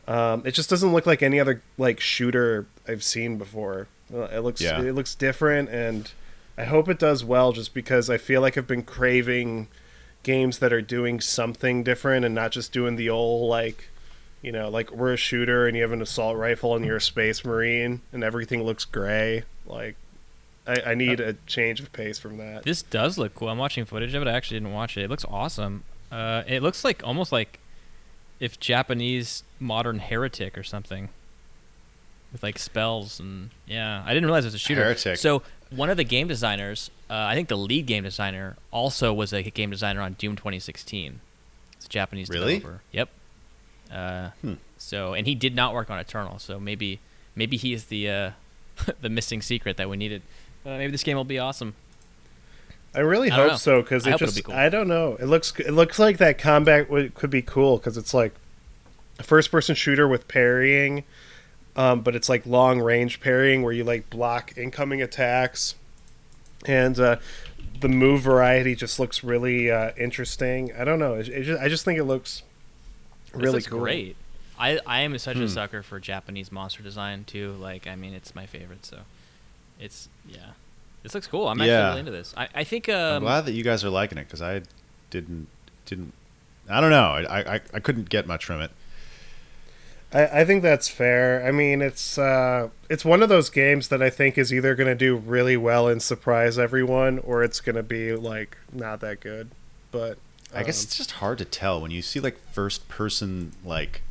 Um, it just doesn't look like any other like shooter I've seen before. Uh, It looks Yeah. it looks different, and I hope it does well. Just because I feel like I've been craving games that are doing something different and not just doing the old like you know, like we're a shooter and you have an assault rifle and you're a space marine and everything looks gray. Like, I, I need a change of pace from that. This does look cool. I'm watching footage of it. I actually didn't watch it. It looks awesome. Uh, it looks like almost like if Japanese modern heretic or something with like spells and yeah. I didn't realize it was a shooter. Heretic. So one of the game designers, uh, I think the lead game designer, also was a game designer on Doom 2016. It's a Japanese Really? developer. Yep. Uh, Hmm. So and he did not work on Eternal. So maybe maybe he is the uh, <laughs> the missing secret that we needed. Uh, maybe this game will be awesome. I really I don't know. hope so because it hope just be cool. I don't know. It looks it looks like that combat would, could be cool because it's like first person shooter with parrying, um, but it's like long range parrying where you like block incoming attacks, and uh, the move variety just looks really uh, interesting. I don't know. It, it just, I just think it looks This really looks cool. great. I I am such Hmm. a sucker for Japanese monster design too. Like I mean, it's my favorite. So it's yeah. This looks cool. I'm actually Yeah. really into this. I I think I'm um, glad that you guys are liking it because I didn't didn't. I don't know. I, I I couldn't get much from it. I, I think that's fair. I mean, it's uh, it's one of those games that I think is either going to do really well and surprise everyone, or it's going to be like not that good. But I guess um, it's just hard to tell when you see like first person like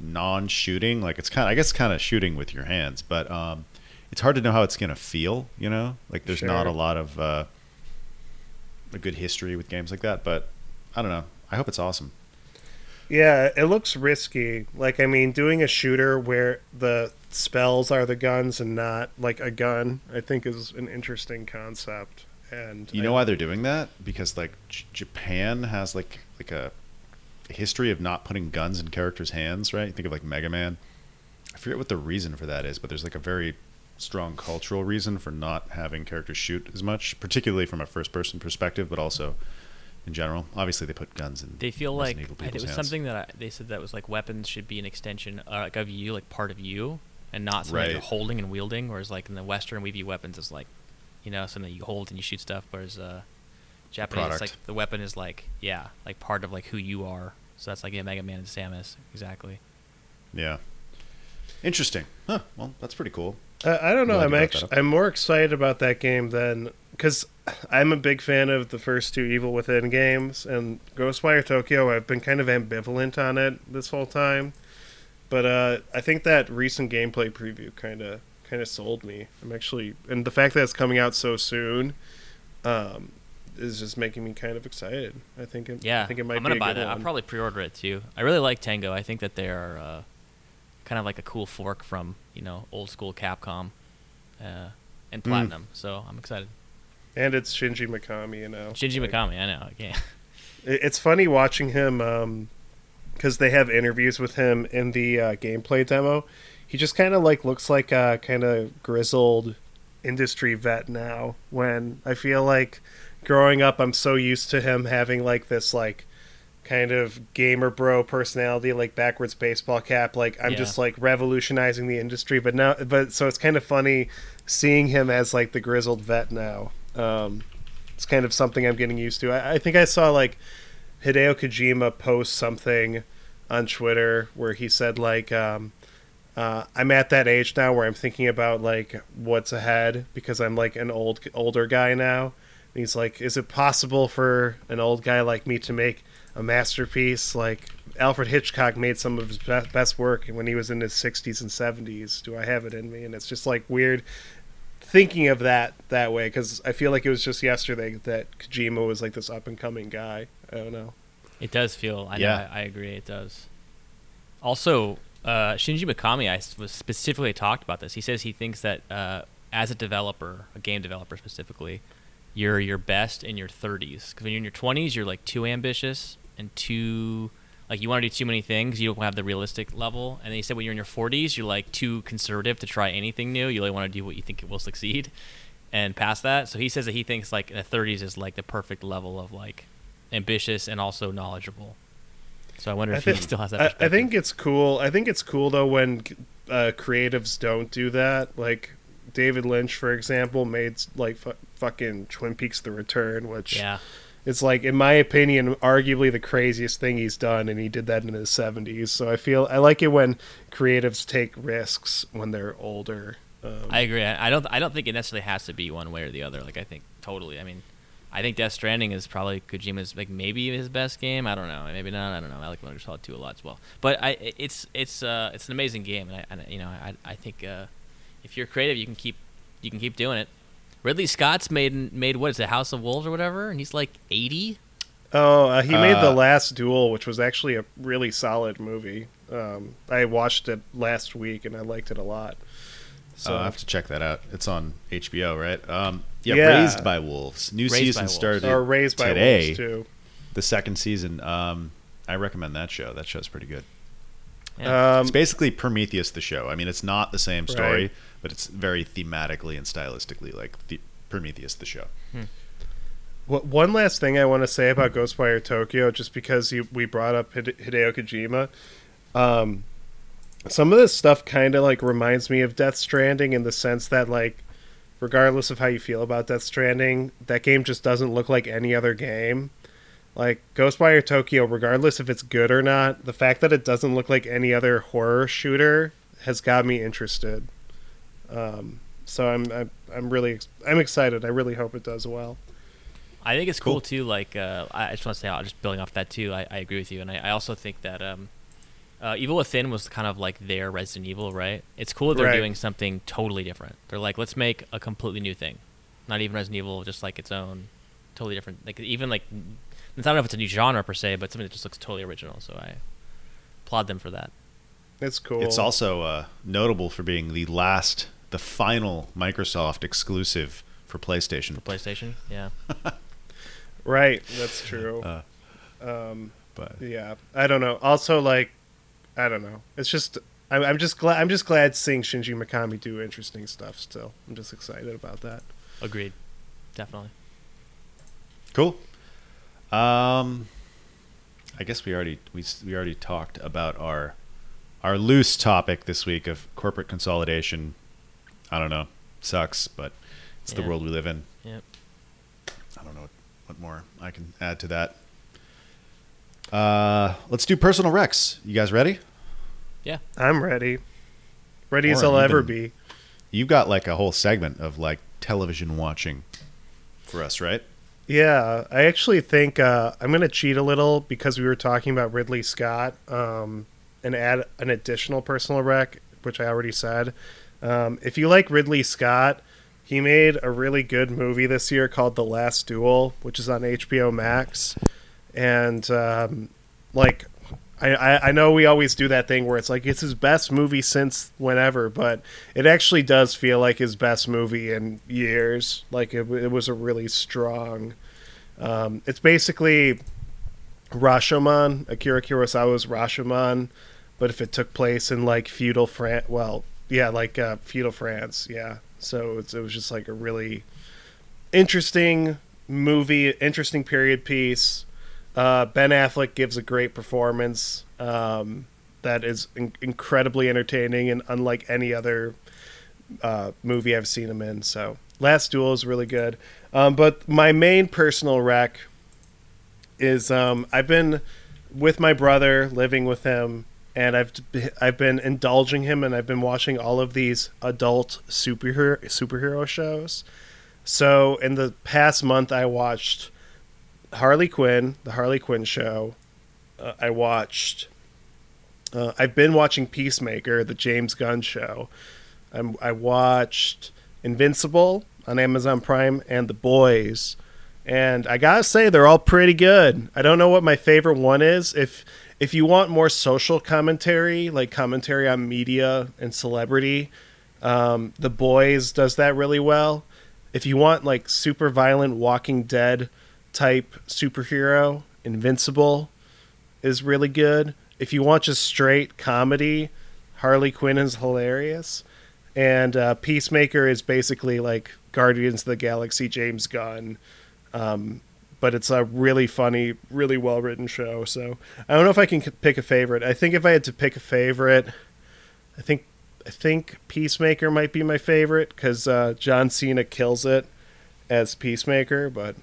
non-shooting. Like it's kind. I guess kind of shooting with your hands, but um, it's hard to know how it's gonna feel. You know, like there's not a lot of uh, a good history with games like that. But I don't know. I hope it's awesome. Yeah, it looks risky. Like I mean, doing a shooter where the spells are the guns and not like a gun. I think is an interesting concept. And You I- know why they're doing that? Because like J- Japan has like like a, a history of not putting guns in characters' hands, right? Think of like Mega Man. I forget what the reason for that is, but there's like a very strong cultural reason for not having characters shoot as much, particularly from a first-person perspective, but also in general. Obviously, they put guns in. They feel like Resident Evil it was hands. something that I, they said that was like weapons should be an extension uh, like of you, like part of you, and not something Right. you're holding and wielding. Whereas like in the Western, we view weapons as like, you know, something you hold and you shoot stuff. Whereas uh, Japanese, it's like the weapon is like yeah, like part of like who you are. So that's like yeah, Mega Man and Samus exactly. Yeah. Interesting. Huh. Well, that's pretty cool. Uh, I don't know. Glad I'm you brought that actually. I'm more excited about that game than because I'm a big fan of the first two Evil Within games and Ghostwire Tokyo. I've been kind of ambivalent on it this whole time, but uh, I think that recent gameplay preview kind of kind of sold me. I'm actually and the fact that it's coming out so soon, um, is just making me kind of excited. I think it, Yeah, I think it might I'm gonna buy that. one. I'll probably pre-order it too. I really like Tango. I think that they are uh, kind of like a cool fork from you know old school Capcom uh, and Hmm. Platinum. So I'm excited. And it's Shinji Mikami, you know. Shinji like- Mikami. I know. Yeah. <laughs> It's funny watching him because they have interviews with him in the uh, gameplay demo. He just kind of like looks like a kind of grizzled industry vet now. When I feel like growing up, I'm so used to him having like this like kind of gamer bro personality, like backwards baseball cap. Like I'm Yeah. just like revolutionizing the industry. But now, but so it's kind of funny seeing him as like the grizzled vet now. Um, it's kind of something I'm getting used to. I, I think I saw like Hideo Kojima post something on Twitter where he said like um, uh, I'm at that age now where I'm thinking about like what's ahead because I'm like an old older guy now. And he's like, is it possible for an old guy like me to make a masterpiece? Like Alfred Hitchcock made some of his best work when he was in his 60s and 70s. Do I have it in me? And it's just like weird thinking of that that way because I feel like it was just yesterday that Kojima was like this up and coming guy. I don't know. It does feel. I Yeah. know. I, I agree. It does. Also, uh, Shinji Mikami, I was specifically talked about this. He says he thinks that uh, as a developer, a game developer specifically, you're your best in your 30s. Because when you're in your 20s, you're like too ambitious and too like you want to do too many things. You don't have the realistic level. And then he said when you're in your 40s, you're like too conservative to try anything new. You only want to do what you think it will succeed. And past that, so he says that he thinks like the 30s is like the perfect level of like ambitious and also knowledgeable. So I wonder I if think, he still has that. I, I think it's cool. I think it's cool though when uh, creatives don't do that. Like David Lynch, for example, made like fu- fucking Twin Peaks: The Return, which Yeah, is like, in my opinion, arguably the craziest thing he's done, and he did that in his seventies. So I feel I like it when creatives take risks when they're older. Um, I agree. I I don't. I don't think it necessarily has to be one way or the other. Like I think totally. I mean, I think Death Stranding is probably Kojima's like maybe his best game. I don't know. Maybe not. I don't know. I like Metal Solid 2 a lot as well. But I, it's it's uh it's an amazing game, and I, and, you know I I think uh, if you're creative, you can keep you can keep doing it. Ridley Scott's made made what is it, House of Wolves or whatever, and he's like 80. Oh, uh, he made the Uh, Last Duel, which was actually a really solid movie. Um, I watched it last week and I liked it a lot. So Uh, I have to check that out. It's on HBO, right? Um, yeah, Yeah. Raised by Wolves. New Raised season Wolves. started or Raised by today. Wolves too. The second season. Um, I recommend that show. That show's pretty good. Yeah. Um, it's basically Prometheus, the show. I mean, it's not the same story, Right. But it's very thematically and stylistically like the Prometheus, the show. Wh- One last thing I want to say about Ghostwire Tokyo, just because you, we brought up Hide- Hideo Kojima, um, some of this stuff kind of like reminds me of Death Stranding in the sense that like, regardless of how you feel about Death Stranding, that game just doesn't look like any other game. Like Ghostwire Tokyo, regardless if it's good or not, the fact that it doesn't look like any other horror shooter has got me interested. Um, so I'm, I'm I'm really I'm excited. I really hope it does well. I think it's cool, Cool. too. Like, uh, I I just want to say, uh, just building off that too. I, I agree with you, and I, I also think that um, uh, Evil Within was kind of like their Resident Evil, right? It's cool that they're Right. doing something totally different. They're like, let's make a completely new thing, not even Resident Evil, just like its own, totally different. Like even like, I don't know if it's a new genre per se, but something that just looks totally original. So I applaud them for that. It's cool. It's also uh, notable for being the last, the final Microsoft exclusive for PlayStation. For PlayStation, yeah. <laughs> right. That's true. Uh, um, but yeah, I don't know. Also, like, I don't know. It's just I'm, I'm just glad I'm just glad seeing Shinji Mikami do interesting stuff. Still, I'm just excited about that. Agreed. Definitely. cool. Um, I guess we already we we already talked about our our loose topic this week of corporate consolidation. I don't know, sucks, but it's the world we live in. Yep. I don't know what, what more I can add to that. Uh, let's do personal recs. You guys ready? Yeah. I'm ready, ready as I'll ever been- be. You've got like a whole segment of like television watching for us, right? Yeah, I actually think uh, I'm going to cheat a little because we were talking about Ridley Scott um, and add an additional personal rec, which I already said. Um, if you like Ridley Scott, he made a really good movie this year called The Last Duel, which is on HBO Max. And um, like, I, I, know we always do that thing where it's like it's his best movie since whenever, but it actually does feel like his best movie in years. Like it, it was a really strong. Um, it's basically Rashomon, Akira Kurosawa's Rashomon, but if it took place in like feudal France, well, yeah, like uh, feudal France, yeah. So it was just like a really interesting movie, interesting period piece. Uh, ben Affleck gives a great performance um, that is in- incredibly entertaining and unlike any other uh, movie I've seen him in. So Last Duel is really good. Um, but my main personal rec is um, I've been with my brother, living with him, and I've I've been indulging him, and I've been watching all of these adult superhero superhero shows. So in the past month, I watched Harley Quinn, the Harley Quinn show. Uh, I watched. Uh, I've been watching Peacemaker, the James Gunn show. I'm, I watched Invincible on Amazon Prime and The Boys, and I gotta say they're all pretty good. I don't know what my favorite one is. If if you want more social commentary, like commentary on media and celebrity, um, The Boys does that really well. If you want like super violent Walking Dead type superhero, Invincible is really good. If you want just straight comedy, Harley Quinn is hilarious. And uh, Peacemaker is basically like Guardians of the Galaxy James Gunn. Um, but it's a really funny, really well written show. So I don't know if I can pick a favorite. I think if I had to pick a favorite, I think I think Peacemaker might be my favorite because uh, John Cena kills it as Peacemaker. But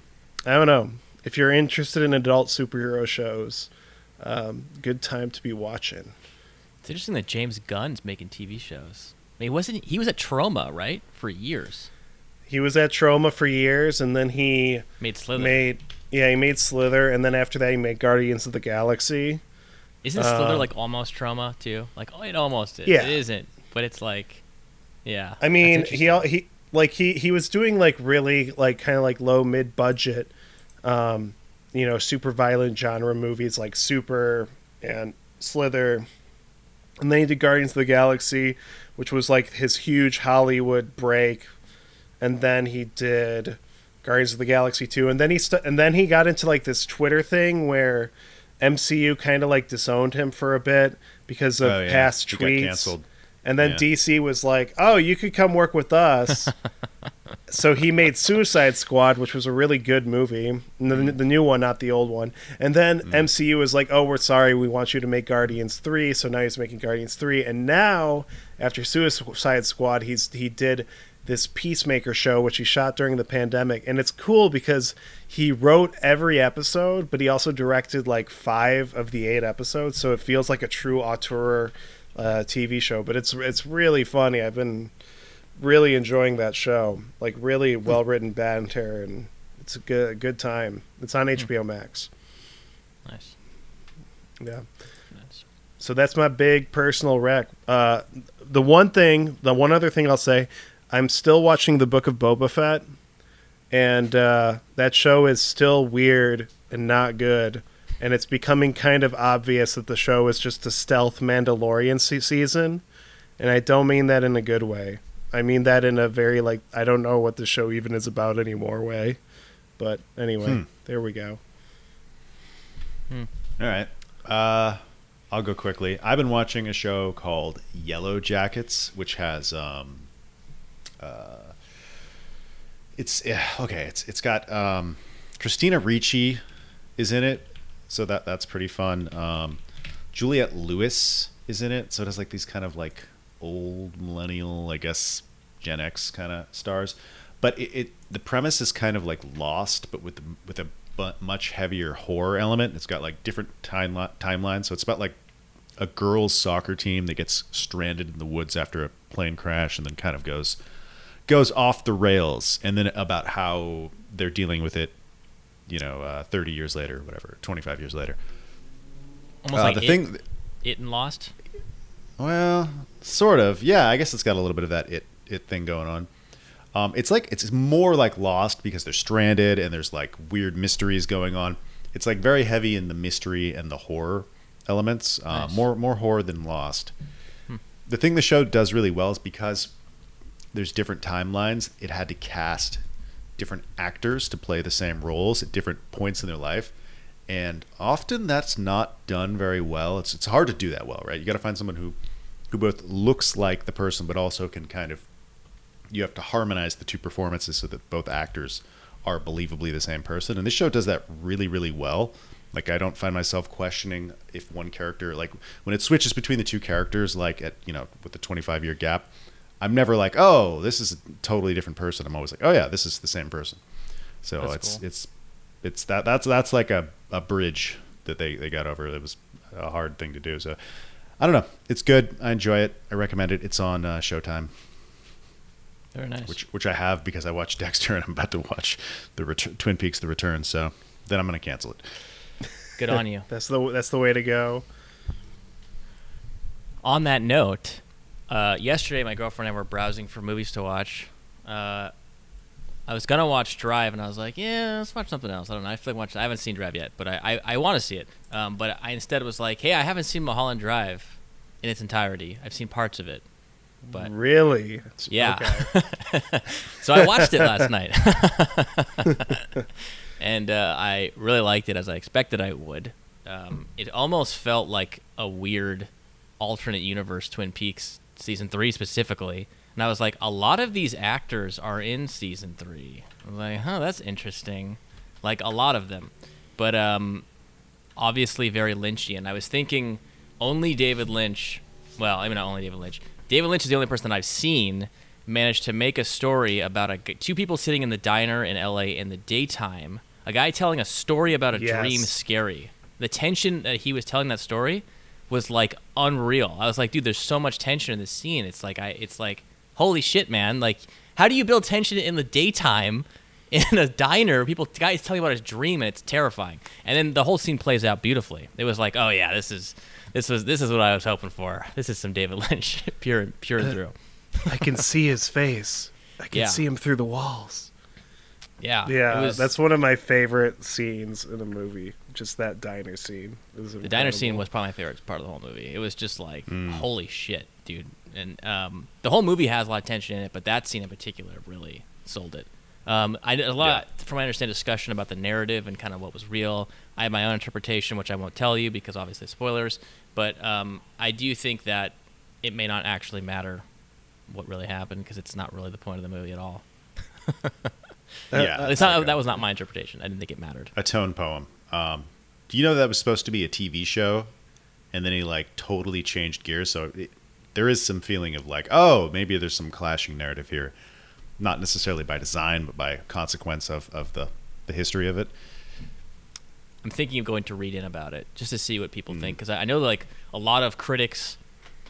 I don't know if you're interested in adult superhero shows. Um, good time to be watching. It's interesting that James Gunn's making TV shows. I mean, wasn't he was at Troma right for years? He was at Troma for years, and then he Made Slither. made yeah he made Slither, and then after that he made Guardians of the Galaxy. Isn't Slither uh, like almost Troma too? Like, oh, it almost is. Yeah. It isn't, but it's like, yeah. I mean, he he like he he was doing like really like kind of like low mid budget, um, you know, super violent genre movies like Super and Slither, and then he did Guardians of the Galaxy, which was like his huge Hollywood break, and then he did Guardians of the Galaxy two, and then he st- and then he got into like this Twitter thing where MCU kind of like disowned him for a bit because of Oh, yeah. past He tweets. And then Yeah. DC was like, "Oh, you could come work with us." <laughs> so he made Suicide Squad, which was a really good movie, the, mm. the new one, not the old one. And then mm. MCU was like, "Oh, we're sorry, we want you to make Guardians three. So now he's making Guardians three. And now, after Suicide Squad, he's he did this Peacemaker show, which he shot during the pandemic, and it's cool because he wrote every episode, but he also directed like five of the eight episodes, so it feels like a true auteur uh, TV show. But it's it's really funny. I've been really enjoying that show. Like really well written banter, and it's a good a good time. It's on HBO Max. nice. Yeah. nice. So that's my big personal rec. Uh, the one thing, the one other thing I'll say, I'm still watching the Book of Boba Fett, and uh, that show is still weird and not good. and it's becoming kind of obvious that the show is just a stealth Mandalorian se- season, and I don't mean that in a good way. I mean that in a very like I don't know what the show even is about anymore way. But anyway, Hmm. there we go. All right. Uh, I'll go quickly. I've been watching a show called Yellow Jackets, which has um, uh, it's yeah, okay. It's it's got um, Christina Ricci is in it, so that that's pretty fun. Um, Juliette Lewis is in it, so it has like these kind of like old millennial, I guess, Gen X kind of stars. But it, it the premise is kind of like Lost, but with with a bu- much heavier horror element. It's got like different time timelines, so it's about like a girls' soccer team that gets stranded in the woods after a plane crash, and then kind of goes goes off the rails, and then about how they're dealing with it. You know, uh, thirty years later, whatever, twenty five years later. Almost Uh, like the it, thing, it and Lost. well, sort of. Yeah, I guess it's got a little bit of that it it thing going on. Um, it's like it's more like Lost because they're stranded and there's like weird mysteries going on. It's like very heavy in the mystery and the horror elements. Uh, Nice. More more horror than Lost. The thing the show does really well is because there's different timelines. It had to cast different actors to play the same roles at different points in their life. And often that's not done very well. It's it's hard to do that well, right? You got to find someone who who both looks like the person but also can kind of you have to harmonize the two performances so that both actors are believably the same person. And this show does that really, really well. Like I don't find myself questioning if one character like when it switches between the two characters, like at you know with the twenty five year gap, I'm never like, oh, this is a totally different person. I'm always like, oh yeah, this is the same person. So That's it's cool. it's it's that that's that's like a, a bridge that they, they got over. It was a hard thing to do. So I don't know. It's good. I enjoy it. I recommend it. It's on uh, Showtime Very nice. which which I have because I watched <laughs> Dexter and I'm about to watch the Ret- Twin Peaks: The Return. So then I'm going to cancel it. Good on you. <laughs> That's the that's the way to go. on that note, uh, yesterday my girlfriend and I were browsing for movies to watch. Uh, I was gonna watch Drive, and I was like, "Yeah, let's watch something else." I don't know. I feel like watching. I haven't seen Drive yet, but I I, I want to see it. Um, but I instead was like, "Hey, I haven't seen Mulholland Drive in its entirety. I've seen parts of it, but really, yeah." Okay. <laughs> so I watched it last <laughs> night, <laughs> and uh, I really liked it as I expected I would. Um, it almost felt like a weird alternate universe Twin Peaks season three specifically, and I was like, a lot of these actors are in season three. I was like, huh, that's interesting. Like a lot of them, but um, obviously very Lynchian. I was thinking only David Lynch. Well, I mean not only David Lynch. David Lynch is the only person I've seen manage to make a story about a two people sitting in the diner in L.A. in the daytime. A guy telling a story about a Yes. dream scary. The tension that he was telling that story was like unreal. I was like, dude, there's so much tension in this scene. It's like I, it's like, holy shit, man. Like, how do you build tension in the daytime <laughs> in a diner? People, guy's telling about his dream, and it's terrifying. And then the whole scene plays out beautifully. It was like, oh yeah, this is, this was, this is what I was hoping for. This is some David <laughs> Lynch, pure, pure and uh, through. I can see his face. I can Yeah. see him through the walls. Yeah, Yeah, it was- that's one of my favorite scenes in the movie. Just that diner scene. It was The diner scene was probably my favorite part of the whole movie. It was just like, Mm. holy shit, dude. And um, the whole movie has a lot of tension in it, but that scene in particular really sold it. Um, I did a lot, from my I understand, discussion about the narrative and kind of what was real. I have my own interpretation, which I won't tell you because obviously spoilers. But um, I do think that it may not actually matter what really happened because it's not really the point of the movie at all. <laughs> yeah, It's not, that was not my interpretation. I didn't think it mattered. a tone poem. Um, do you know that was supposed to be a TV show, and then he like totally changed gears? So it, there is some feeling of like, oh, maybe there's some clashing narrative here, not necessarily by design, but by consequence of of the the history of it. I'm thinking of going to read in about it just to see what people Mm. think because I, I know like a lot of critics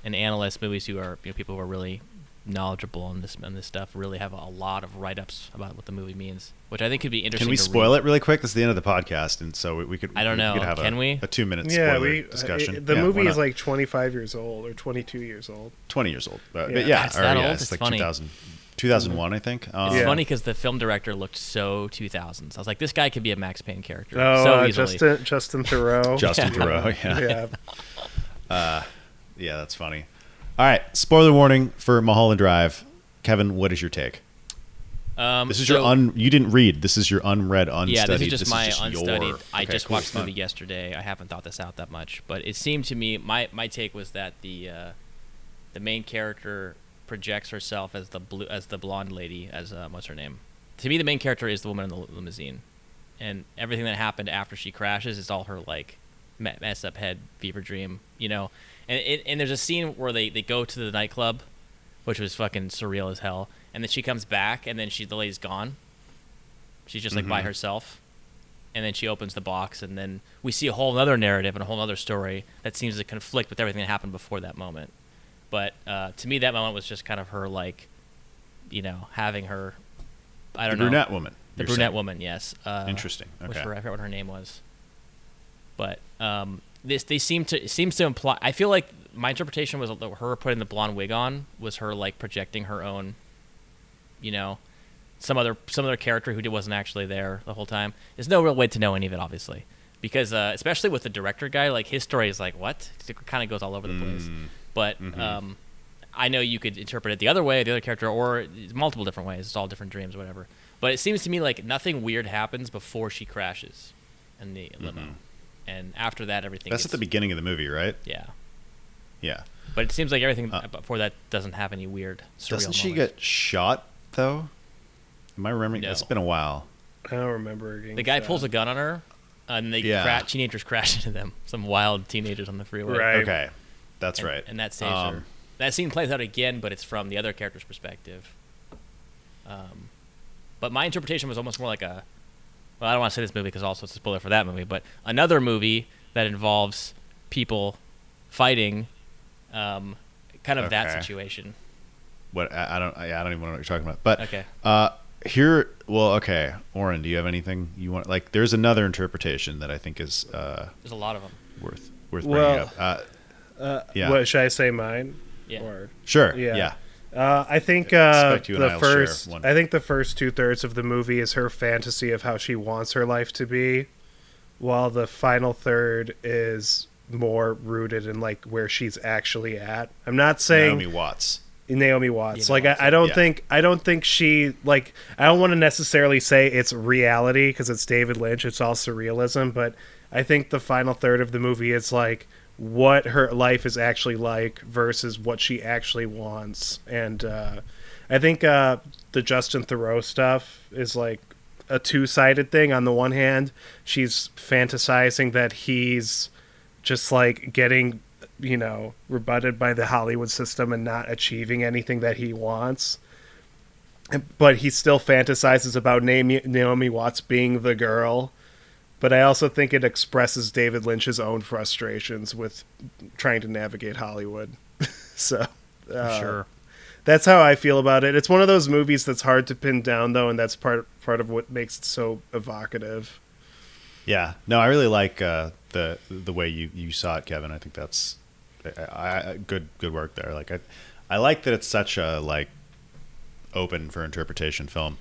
and analysts, movies who are you know people who are really knowledgeable on this on this stuff really have a, a lot of write ups about what the movie means, which I think could be interesting. Can we to spoil read. it really quick? This is the end of the podcast, and so we, we could. I don't know. We know. Could have Can a, we? A two minute Yeah, spoiler we discussion. uh, the Yeah, movie is like 25 years old or 22 years old. twenty years old. Uh, Yeah. but yeah, It's or, that yeah, old? it's It's like funny. 2000, 2001, I think. Um, It's Yeah. funny because the film director looked so 2000s. I was like, this guy could be a Max Payne character Oh, so uh. Justin Justin Theroux. Justin Yeah. Theroux. Yeah. <laughs> yeah. yeah, that's funny. All right, spoiler warning for Mulholland Drive. Kevin, what is your take? Um, This is so- your un. You didn't read. This is your unread, unstudied. Yeah, this is just my your- unstudied. I Okay, just cool, watched the movie yesterday. I haven't thought this out that much, but it seemed to me my my take was that the uh, the main character projects herself as the blue as the blonde lady as uh, what's her name. To me, the main character is the woman in the limousine, and everything that happened after she crashes is all her like mess up head fever dream, you know. And it, and there's a scene where they they go to the nightclub, which was fucking surreal as hell, and then she comes back, and then she the lady's gone. She's just like by Mhm. herself. And then she opens the box, and then we see a whole other narrative and a whole other story that seems to conflict with everything that happened before that moment. But uh, to me, that moment was just kind of her, like, you know, having her. I don't know. brunette woman. The brunette saying. woman, yes. Uh, Interesting. Okay. I forgot what her name was. But um, this they seem to it seems to imply. I feel like my interpretation was her putting the blonde wig on was her like projecting her own, you know, some other some other character who wasn't actually there the whole time. There's no real way to know any of it, obviously, because uh, especially with the director guy, like his story is like what it kind of goes all over the place. Mm. But Mhm. um, I know you could interpret it the other way, the other character, or multiple different ways. It's all different dreams, whatever. But it seems to me like nothing weird happens before she crashes in the limo, Mhm. And after that, everything. That's at the beginning of the movie, right? Yeah, Yeah. but it seems like everything Uh, before that doesn't have any weird. Surreal Doesn't she moments. get shot though? Am I remembering? No. It's been a while. I don't remember. Getting The guy shot. pulls a gun on her, and they Yeah. cra- teenagers crash <laughs> into them. Some wild teenagers on the freeway. Right. Okay, that's And- right. And that saves Um, her. That scene plays out again, but it's from the other character's perspective. Um, but my interpretation was almost more like a. Well, I don't want to say this movie because also it's a spoiler for that movie, but another movie that involves people fighting, um, kind of that situation. What I, I don't. I, I don't even know what you're talking about. But Okay. Uh, here, well, okay, Oren, do you have anything you want? Like, there's another interpretation that I think is uh, There's a lot of them. worth worth bringing Well, up. Uh, Uh, Yeah. What should I say? Mine. Yeah. Or sure, Yeah. yeah, Uh, I think uh, you the first. one. I think the first two thirds of the movie is her fantasy of how she wants her life to be, while the final third is more rooted in like where she's actually at. I'm not saying Naomi Watts. Naomi Watts. Yeah, like I, I don't yeah. think I don't think she like I don't want to necessarily say it's reality because it's David Lynch. It's all surrealism, but I think the final third of the movie is like what her life is actually like versus what she actually wants. And uh, I think uh, the Justin Theroux stuff is like a two sided thing. On the one hand, she's fantasizing that he's just like getting you know rebutted by the hollywood system and not achieving anything that he wants but he still fantasizes about naomi, naomi watts being the girl but i also think it expresses david lynch's own frustrations with trying to navigate hollywood <laughs> so uh, sure. that's how i feel about it it's one of those movies that's hard to pin down though and that's part part of what makes it so evocative Yeah, no, I really like uh, the the way you, you saw it, Kevin. I think that's I, I, good good work there. Like I, I like that it's such a like open for interpretation film.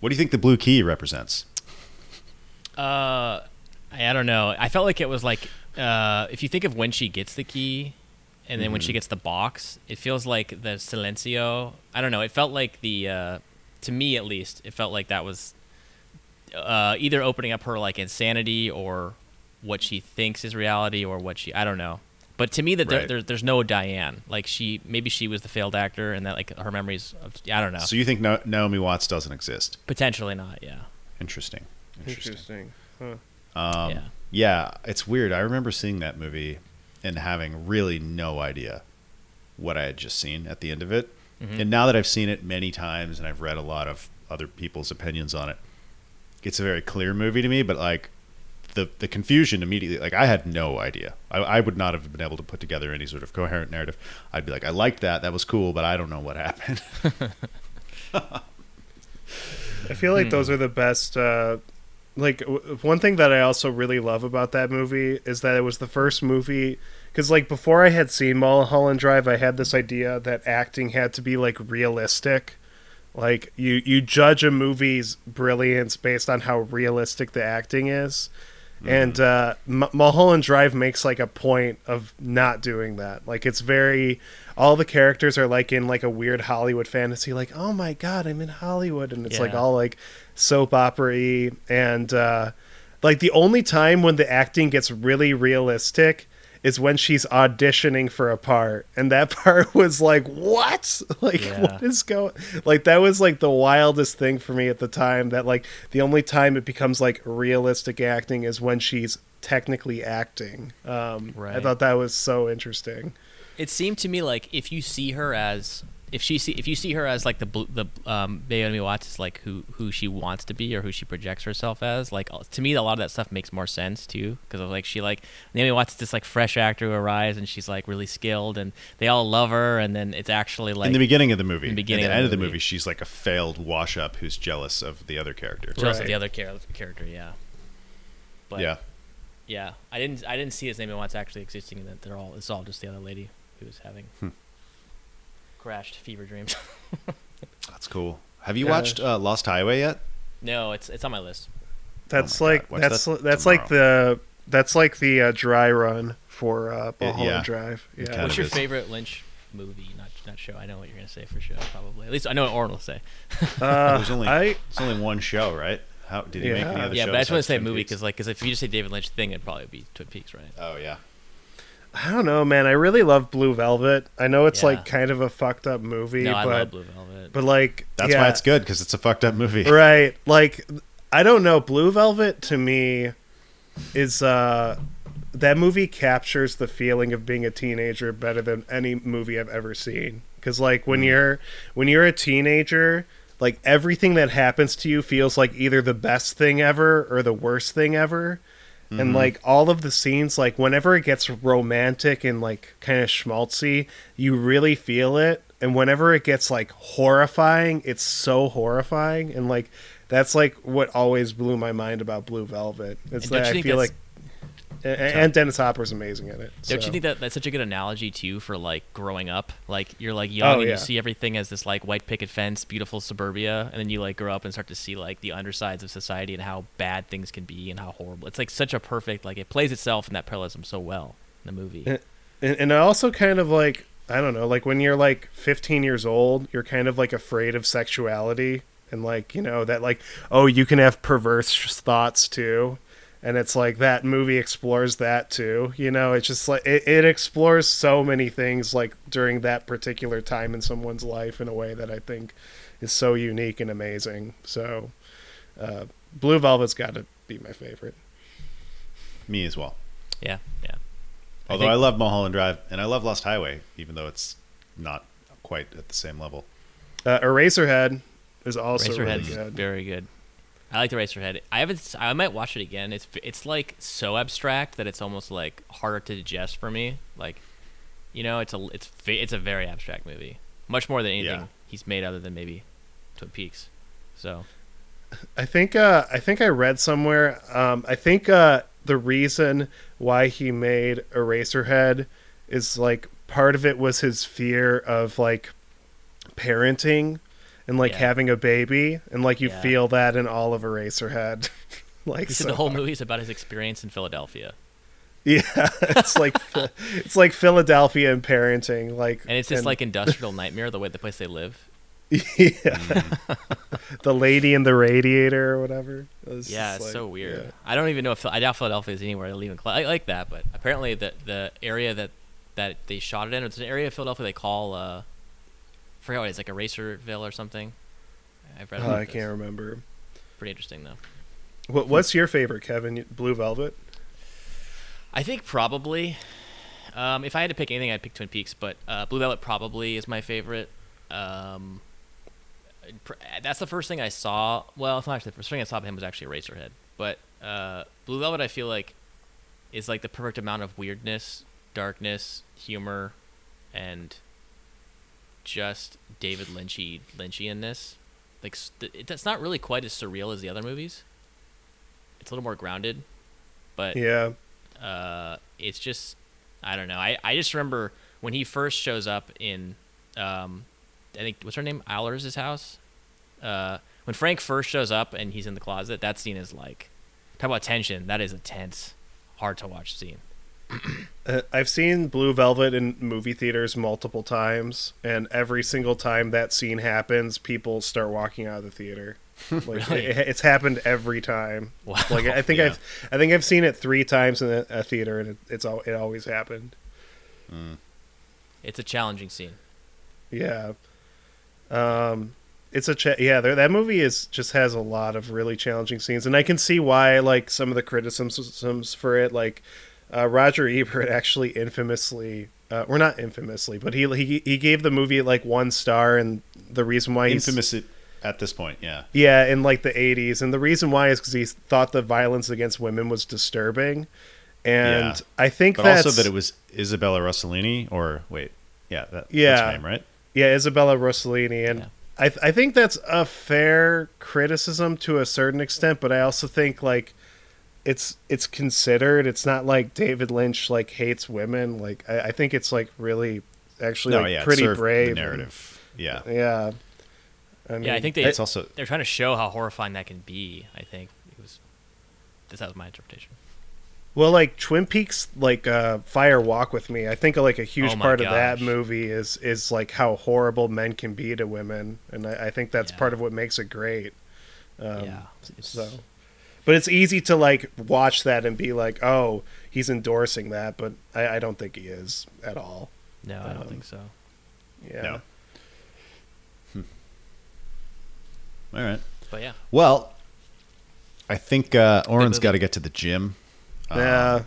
What do you think the blue key represents? Uh, I, I don't know. I felt like it was like uh, if you think of when she gets the key, and then when she Mhm. gets the box, it feels like the silencio. I don't know. It felt like the uh, to me at least, it felt like that was uh, either opening up her like insanity or what she thinks is reality or what she I don't know. But to me, that there, there, there's no Diane. Like she, maybe she was the failed actor, and that like her memories. Of, I don't know. So you think no- Naomi Watts doesn't exist? Potentially not. Yeah. Interesting. Interesting. interesting huh. Um, Yeah. yeah. it's weird. I remember seeing that movie and having really no idea what I had just seen at the end of it. Mhm. And now that I've seen it many times and I've read a lot of other people's opinions on it, it's a very clear movie to me. But like the the confusion immediately, like I had no idea. I, I would not have been able to put together any sort of coherent narrative. I'd be like, I liked that. That was cool, but I don't know what happened. <laughs> I feel like Hmm. those are the best. Uh, like w- one thing that I also really love about that movie is that it was the first movie. Because like before I had seen Mulholland Drive, I had this idea that acting had to be like realistic, Like you you judge a movie's brilliance based on how realistic the acting is. And uh, M- Mulholland Drive makes like a point of not doing that. Like it's very, all the characters are like in like a weird Hollywood fantasy. Like, oh my god, I'm in Hollywood, and it's like all like soap opera-y. And uh, like the only time when the acting gets really realistic is when she's auditioning for a part, and that <laughs> part was like, what? <laughs> Like, Yeah. what is going? Like that was like the wildest thing for me at the time. That like the only time it becomes like realistic acting is when she's technically acting. Um, right. I thought that was so interesting. It seemed to me like if you see her as if she see if you see her as like the bl- the um Naomi Watts is like who who she wants to be or who she projects herself as like uh, to me a lot of that stuff makes more sense too because of like she like Naomi Watts is this like fresh actor who arrives and she's like really skilled and they all love her and then it's actually like in the beginning of the movie, in the beginning at the of end the of the movie. movie, she's like a failed wash up who's jealous of the other character. jealous of the other char- character yeah but yeah, yeah I didn't I didn't see as Naomi Watts actually existing and that they're all it's all just the other lady who was having Hmm. Crashed fever dreams <laughs> that's cool. Have you Yeah. watched uh, Lost Highway yet? no it's it's on my list That's Oh my like that's that that's like the that's like the uh, dry run for uh, Yeah, Mulholland yeah. Drive. Yeah. What's your is. favorite Lynch movie? Not not show. I know what you're gonna say for show, probably. At least I know what Oren will say. <laughs> <laughs> Uh, There's only I it's only one show, right? How did he make Yeah. any other yeah, shows? but I just want to say Twin movie because like, because if you just say David Lynch thing, it'd probably be Twin Peaks, right? oh yeah, I don't know, man. I really love Blue Velvet. I know it's Yeah. like kind of a fucked up movie, no, I but love Blue Velvet. but like that's yeah, why it's good because it's a fucked up movie. <laughs> right. Like I don't know. Blue Velvet to me is uh that movie captures the feeling of being a teenager better than any movie I've ever seen. Because like when you're when you're a teenager, like everything that happens to you feels like either the best thing ever or the worst thing ever. And mm-hmm. like all of the scenes, like whenever it gets romantic and like kind of schmaltzy, you really feel it. And whenever it gets like horrifying, it's so horrifying. And like that's like what always blew my mind about Blue Velvet. It's And don't that I feel like, that's- and, and Dennis Hopper's amazing in it. Don't you think that that's such a good analogy too for like growing up? Like you're like oh, young Oh, and yeah. you see everything as this like white picket fence, beautiful suburbia, and then you like grow up and start to see like the undersides of society and how bad things can be and how horrible. It's like such a perfect like it plays itself in that parallelism so well in the movie. And, and I also kind of like I don't know, like when you're like 15 years old, you're kind of like afraid of sexuality and like you know that like oh you can have perverse thoughts too, and it's like that movie explores that too. You know, it's just like it, it explores so many things like during that particular time in someone's life in a way that I think is so unique and amazing. So, uh, Blue Velvet's got to be my favorite. Me as well. Yeah, yeah. Although think- I, love Mulholland Drive and I love Lost Highway, even though it's not quite at the same level. Uh, Eraserhead is also really good. very good. I like the Eraserhead. I haven't. I might watch it again. It's it's like so abstract that it's almost like harder to digest for me. Like, you know, it's a it's it's a very abstract movie. Much more than anything Yeah. he's made, other than maybe Twin Peaks. So I think uh, I think I read somewhere. Um, I think uh, the reason why he made Eraserhead is like part of it was his fear of like parenting and like Yeah. having a baby, and like you Yeah. feel that in all of Eraserhead. <laughs> like he said so the whole movie is about his experience in Philadelphia, Yeah, <laughs> it's like <laughs> it's like Philadelphia and parenting. Like and it's this like industrial nightmare the way the place they live. yeah, the lady in the radiator or whatever. It's Yeah, it's like- so weird. yeah. I don't even know if I doubt Philadelphia is anywhere even. I like that, but apparently the the area that that they shot it in, it's an area of Philadelphia they call uh, I forget what it is, like Eraserville or something. I've read. Oh, I this. can't remember. Pretty interesting though. What, what's your favorite, Kevin? Blue Velvet? I think probably, um, if I had to pick anything, I'd pick Twin Peaks. But uh, Blue Velvet probably is my favorite. Um, pr- that's the first thing I saw. Well, it's not actually the first thing I saw of him was actually Eraserhead. But uh, Blue Velvet, I feel like, is like the perfect amount of weirdness, darkness, humor, and just David Lynchy Lynchianness. Like s- th- it- not really quite as surreal as the other movies. It's a little more grounded, but Yeah. uh, it's just I don't know. I, I just remember when he first shows up in um, I think what's her name Allers' house Uh, when Frank first shows up and he's in the closet, that scene is like, talk about tension. That is a tense, hard to watch scene. <clears throat> Uh, I've seen Blue Velvet in movie theaters multiple times, and every single time that scene happens, people start walking out of the theater. <laughs> Like Really? it, it's happened every time. Wow. Like I think Yeah. I've I think I've seen it three times in a, a theater, and it, it's all it always happened. It's a challenging scene. Yeah. Um, it's a cha- yeah. There, that movie is just has a lot of really challenging scenes, and I can see why like some of the criticisms for it. Like uh, Roger Ebert actually infamously, uh, or not infamously, but he he he gave the movie like one star, and the reason why he's Infamous at, at this point, yeah. yeah, in like the 80s. And the reason why is because he thought the violence against women was disturbing. And Yeah. I think But that's, also that it was Isabella Rossellini, or wait, yeah, that, that's Yeah. her name, right? Yeah, Isabella Rossellini, and Yeah. I I think that's a fair criticism to a certain extent, but I also think like it's it's considered. It's not like David Lynch like hates women. Like I, I think it's like really actually No, like, yeah, pretty brave the and- narrative. Yeah, yeah. I mean, yeah, I think they it's also they're trying to show how horrifying that can be. I think it was. This that was my interpretation. Well, like Twin Peaks, like uh, Fire Walk with Me. I think like a huge Oh my part of that movie is is like how horrible men can be to women, and I, I think that's Yeah. part of what makes it great. Um, yeah, it's, So, but it's easy to like watch that and be like, oh, he's endorsing that, but I, I don't think he is at all. no, I don't um, think so. Yeah. No. all right. But yeah, Well, I think uh, Oren's movie. got to get to the gym. Yeah.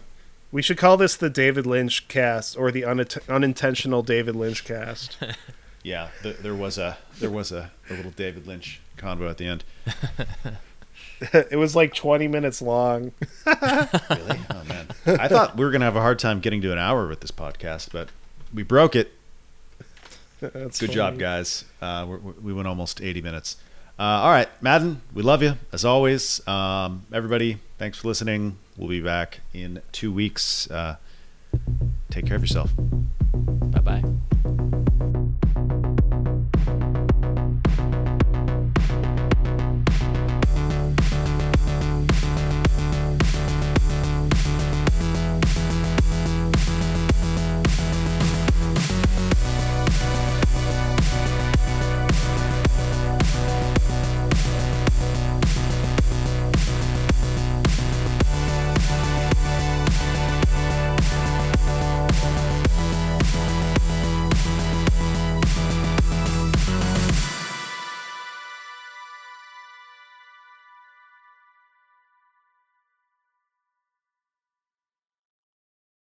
We should call this the David Lynch cast or the uninten- unintentional David Lynch cast. <laughs> yeah. Th- there was a there was a, a little David Lynch convo at the end. <laughs> <laughs> it was like 20 minutes long. <laughs> Really? Oh man. I thought we were gonna have a hard time getting to an hour with this podcast, but we broke it. That's Good funny. job, guys. Uh, we're, we're- went almost 80 minutes. Uh, all right, Madden, we love you as always. Um, everybody, thanks for listening. We'll be back in two weeks. Uh, take care of yourself.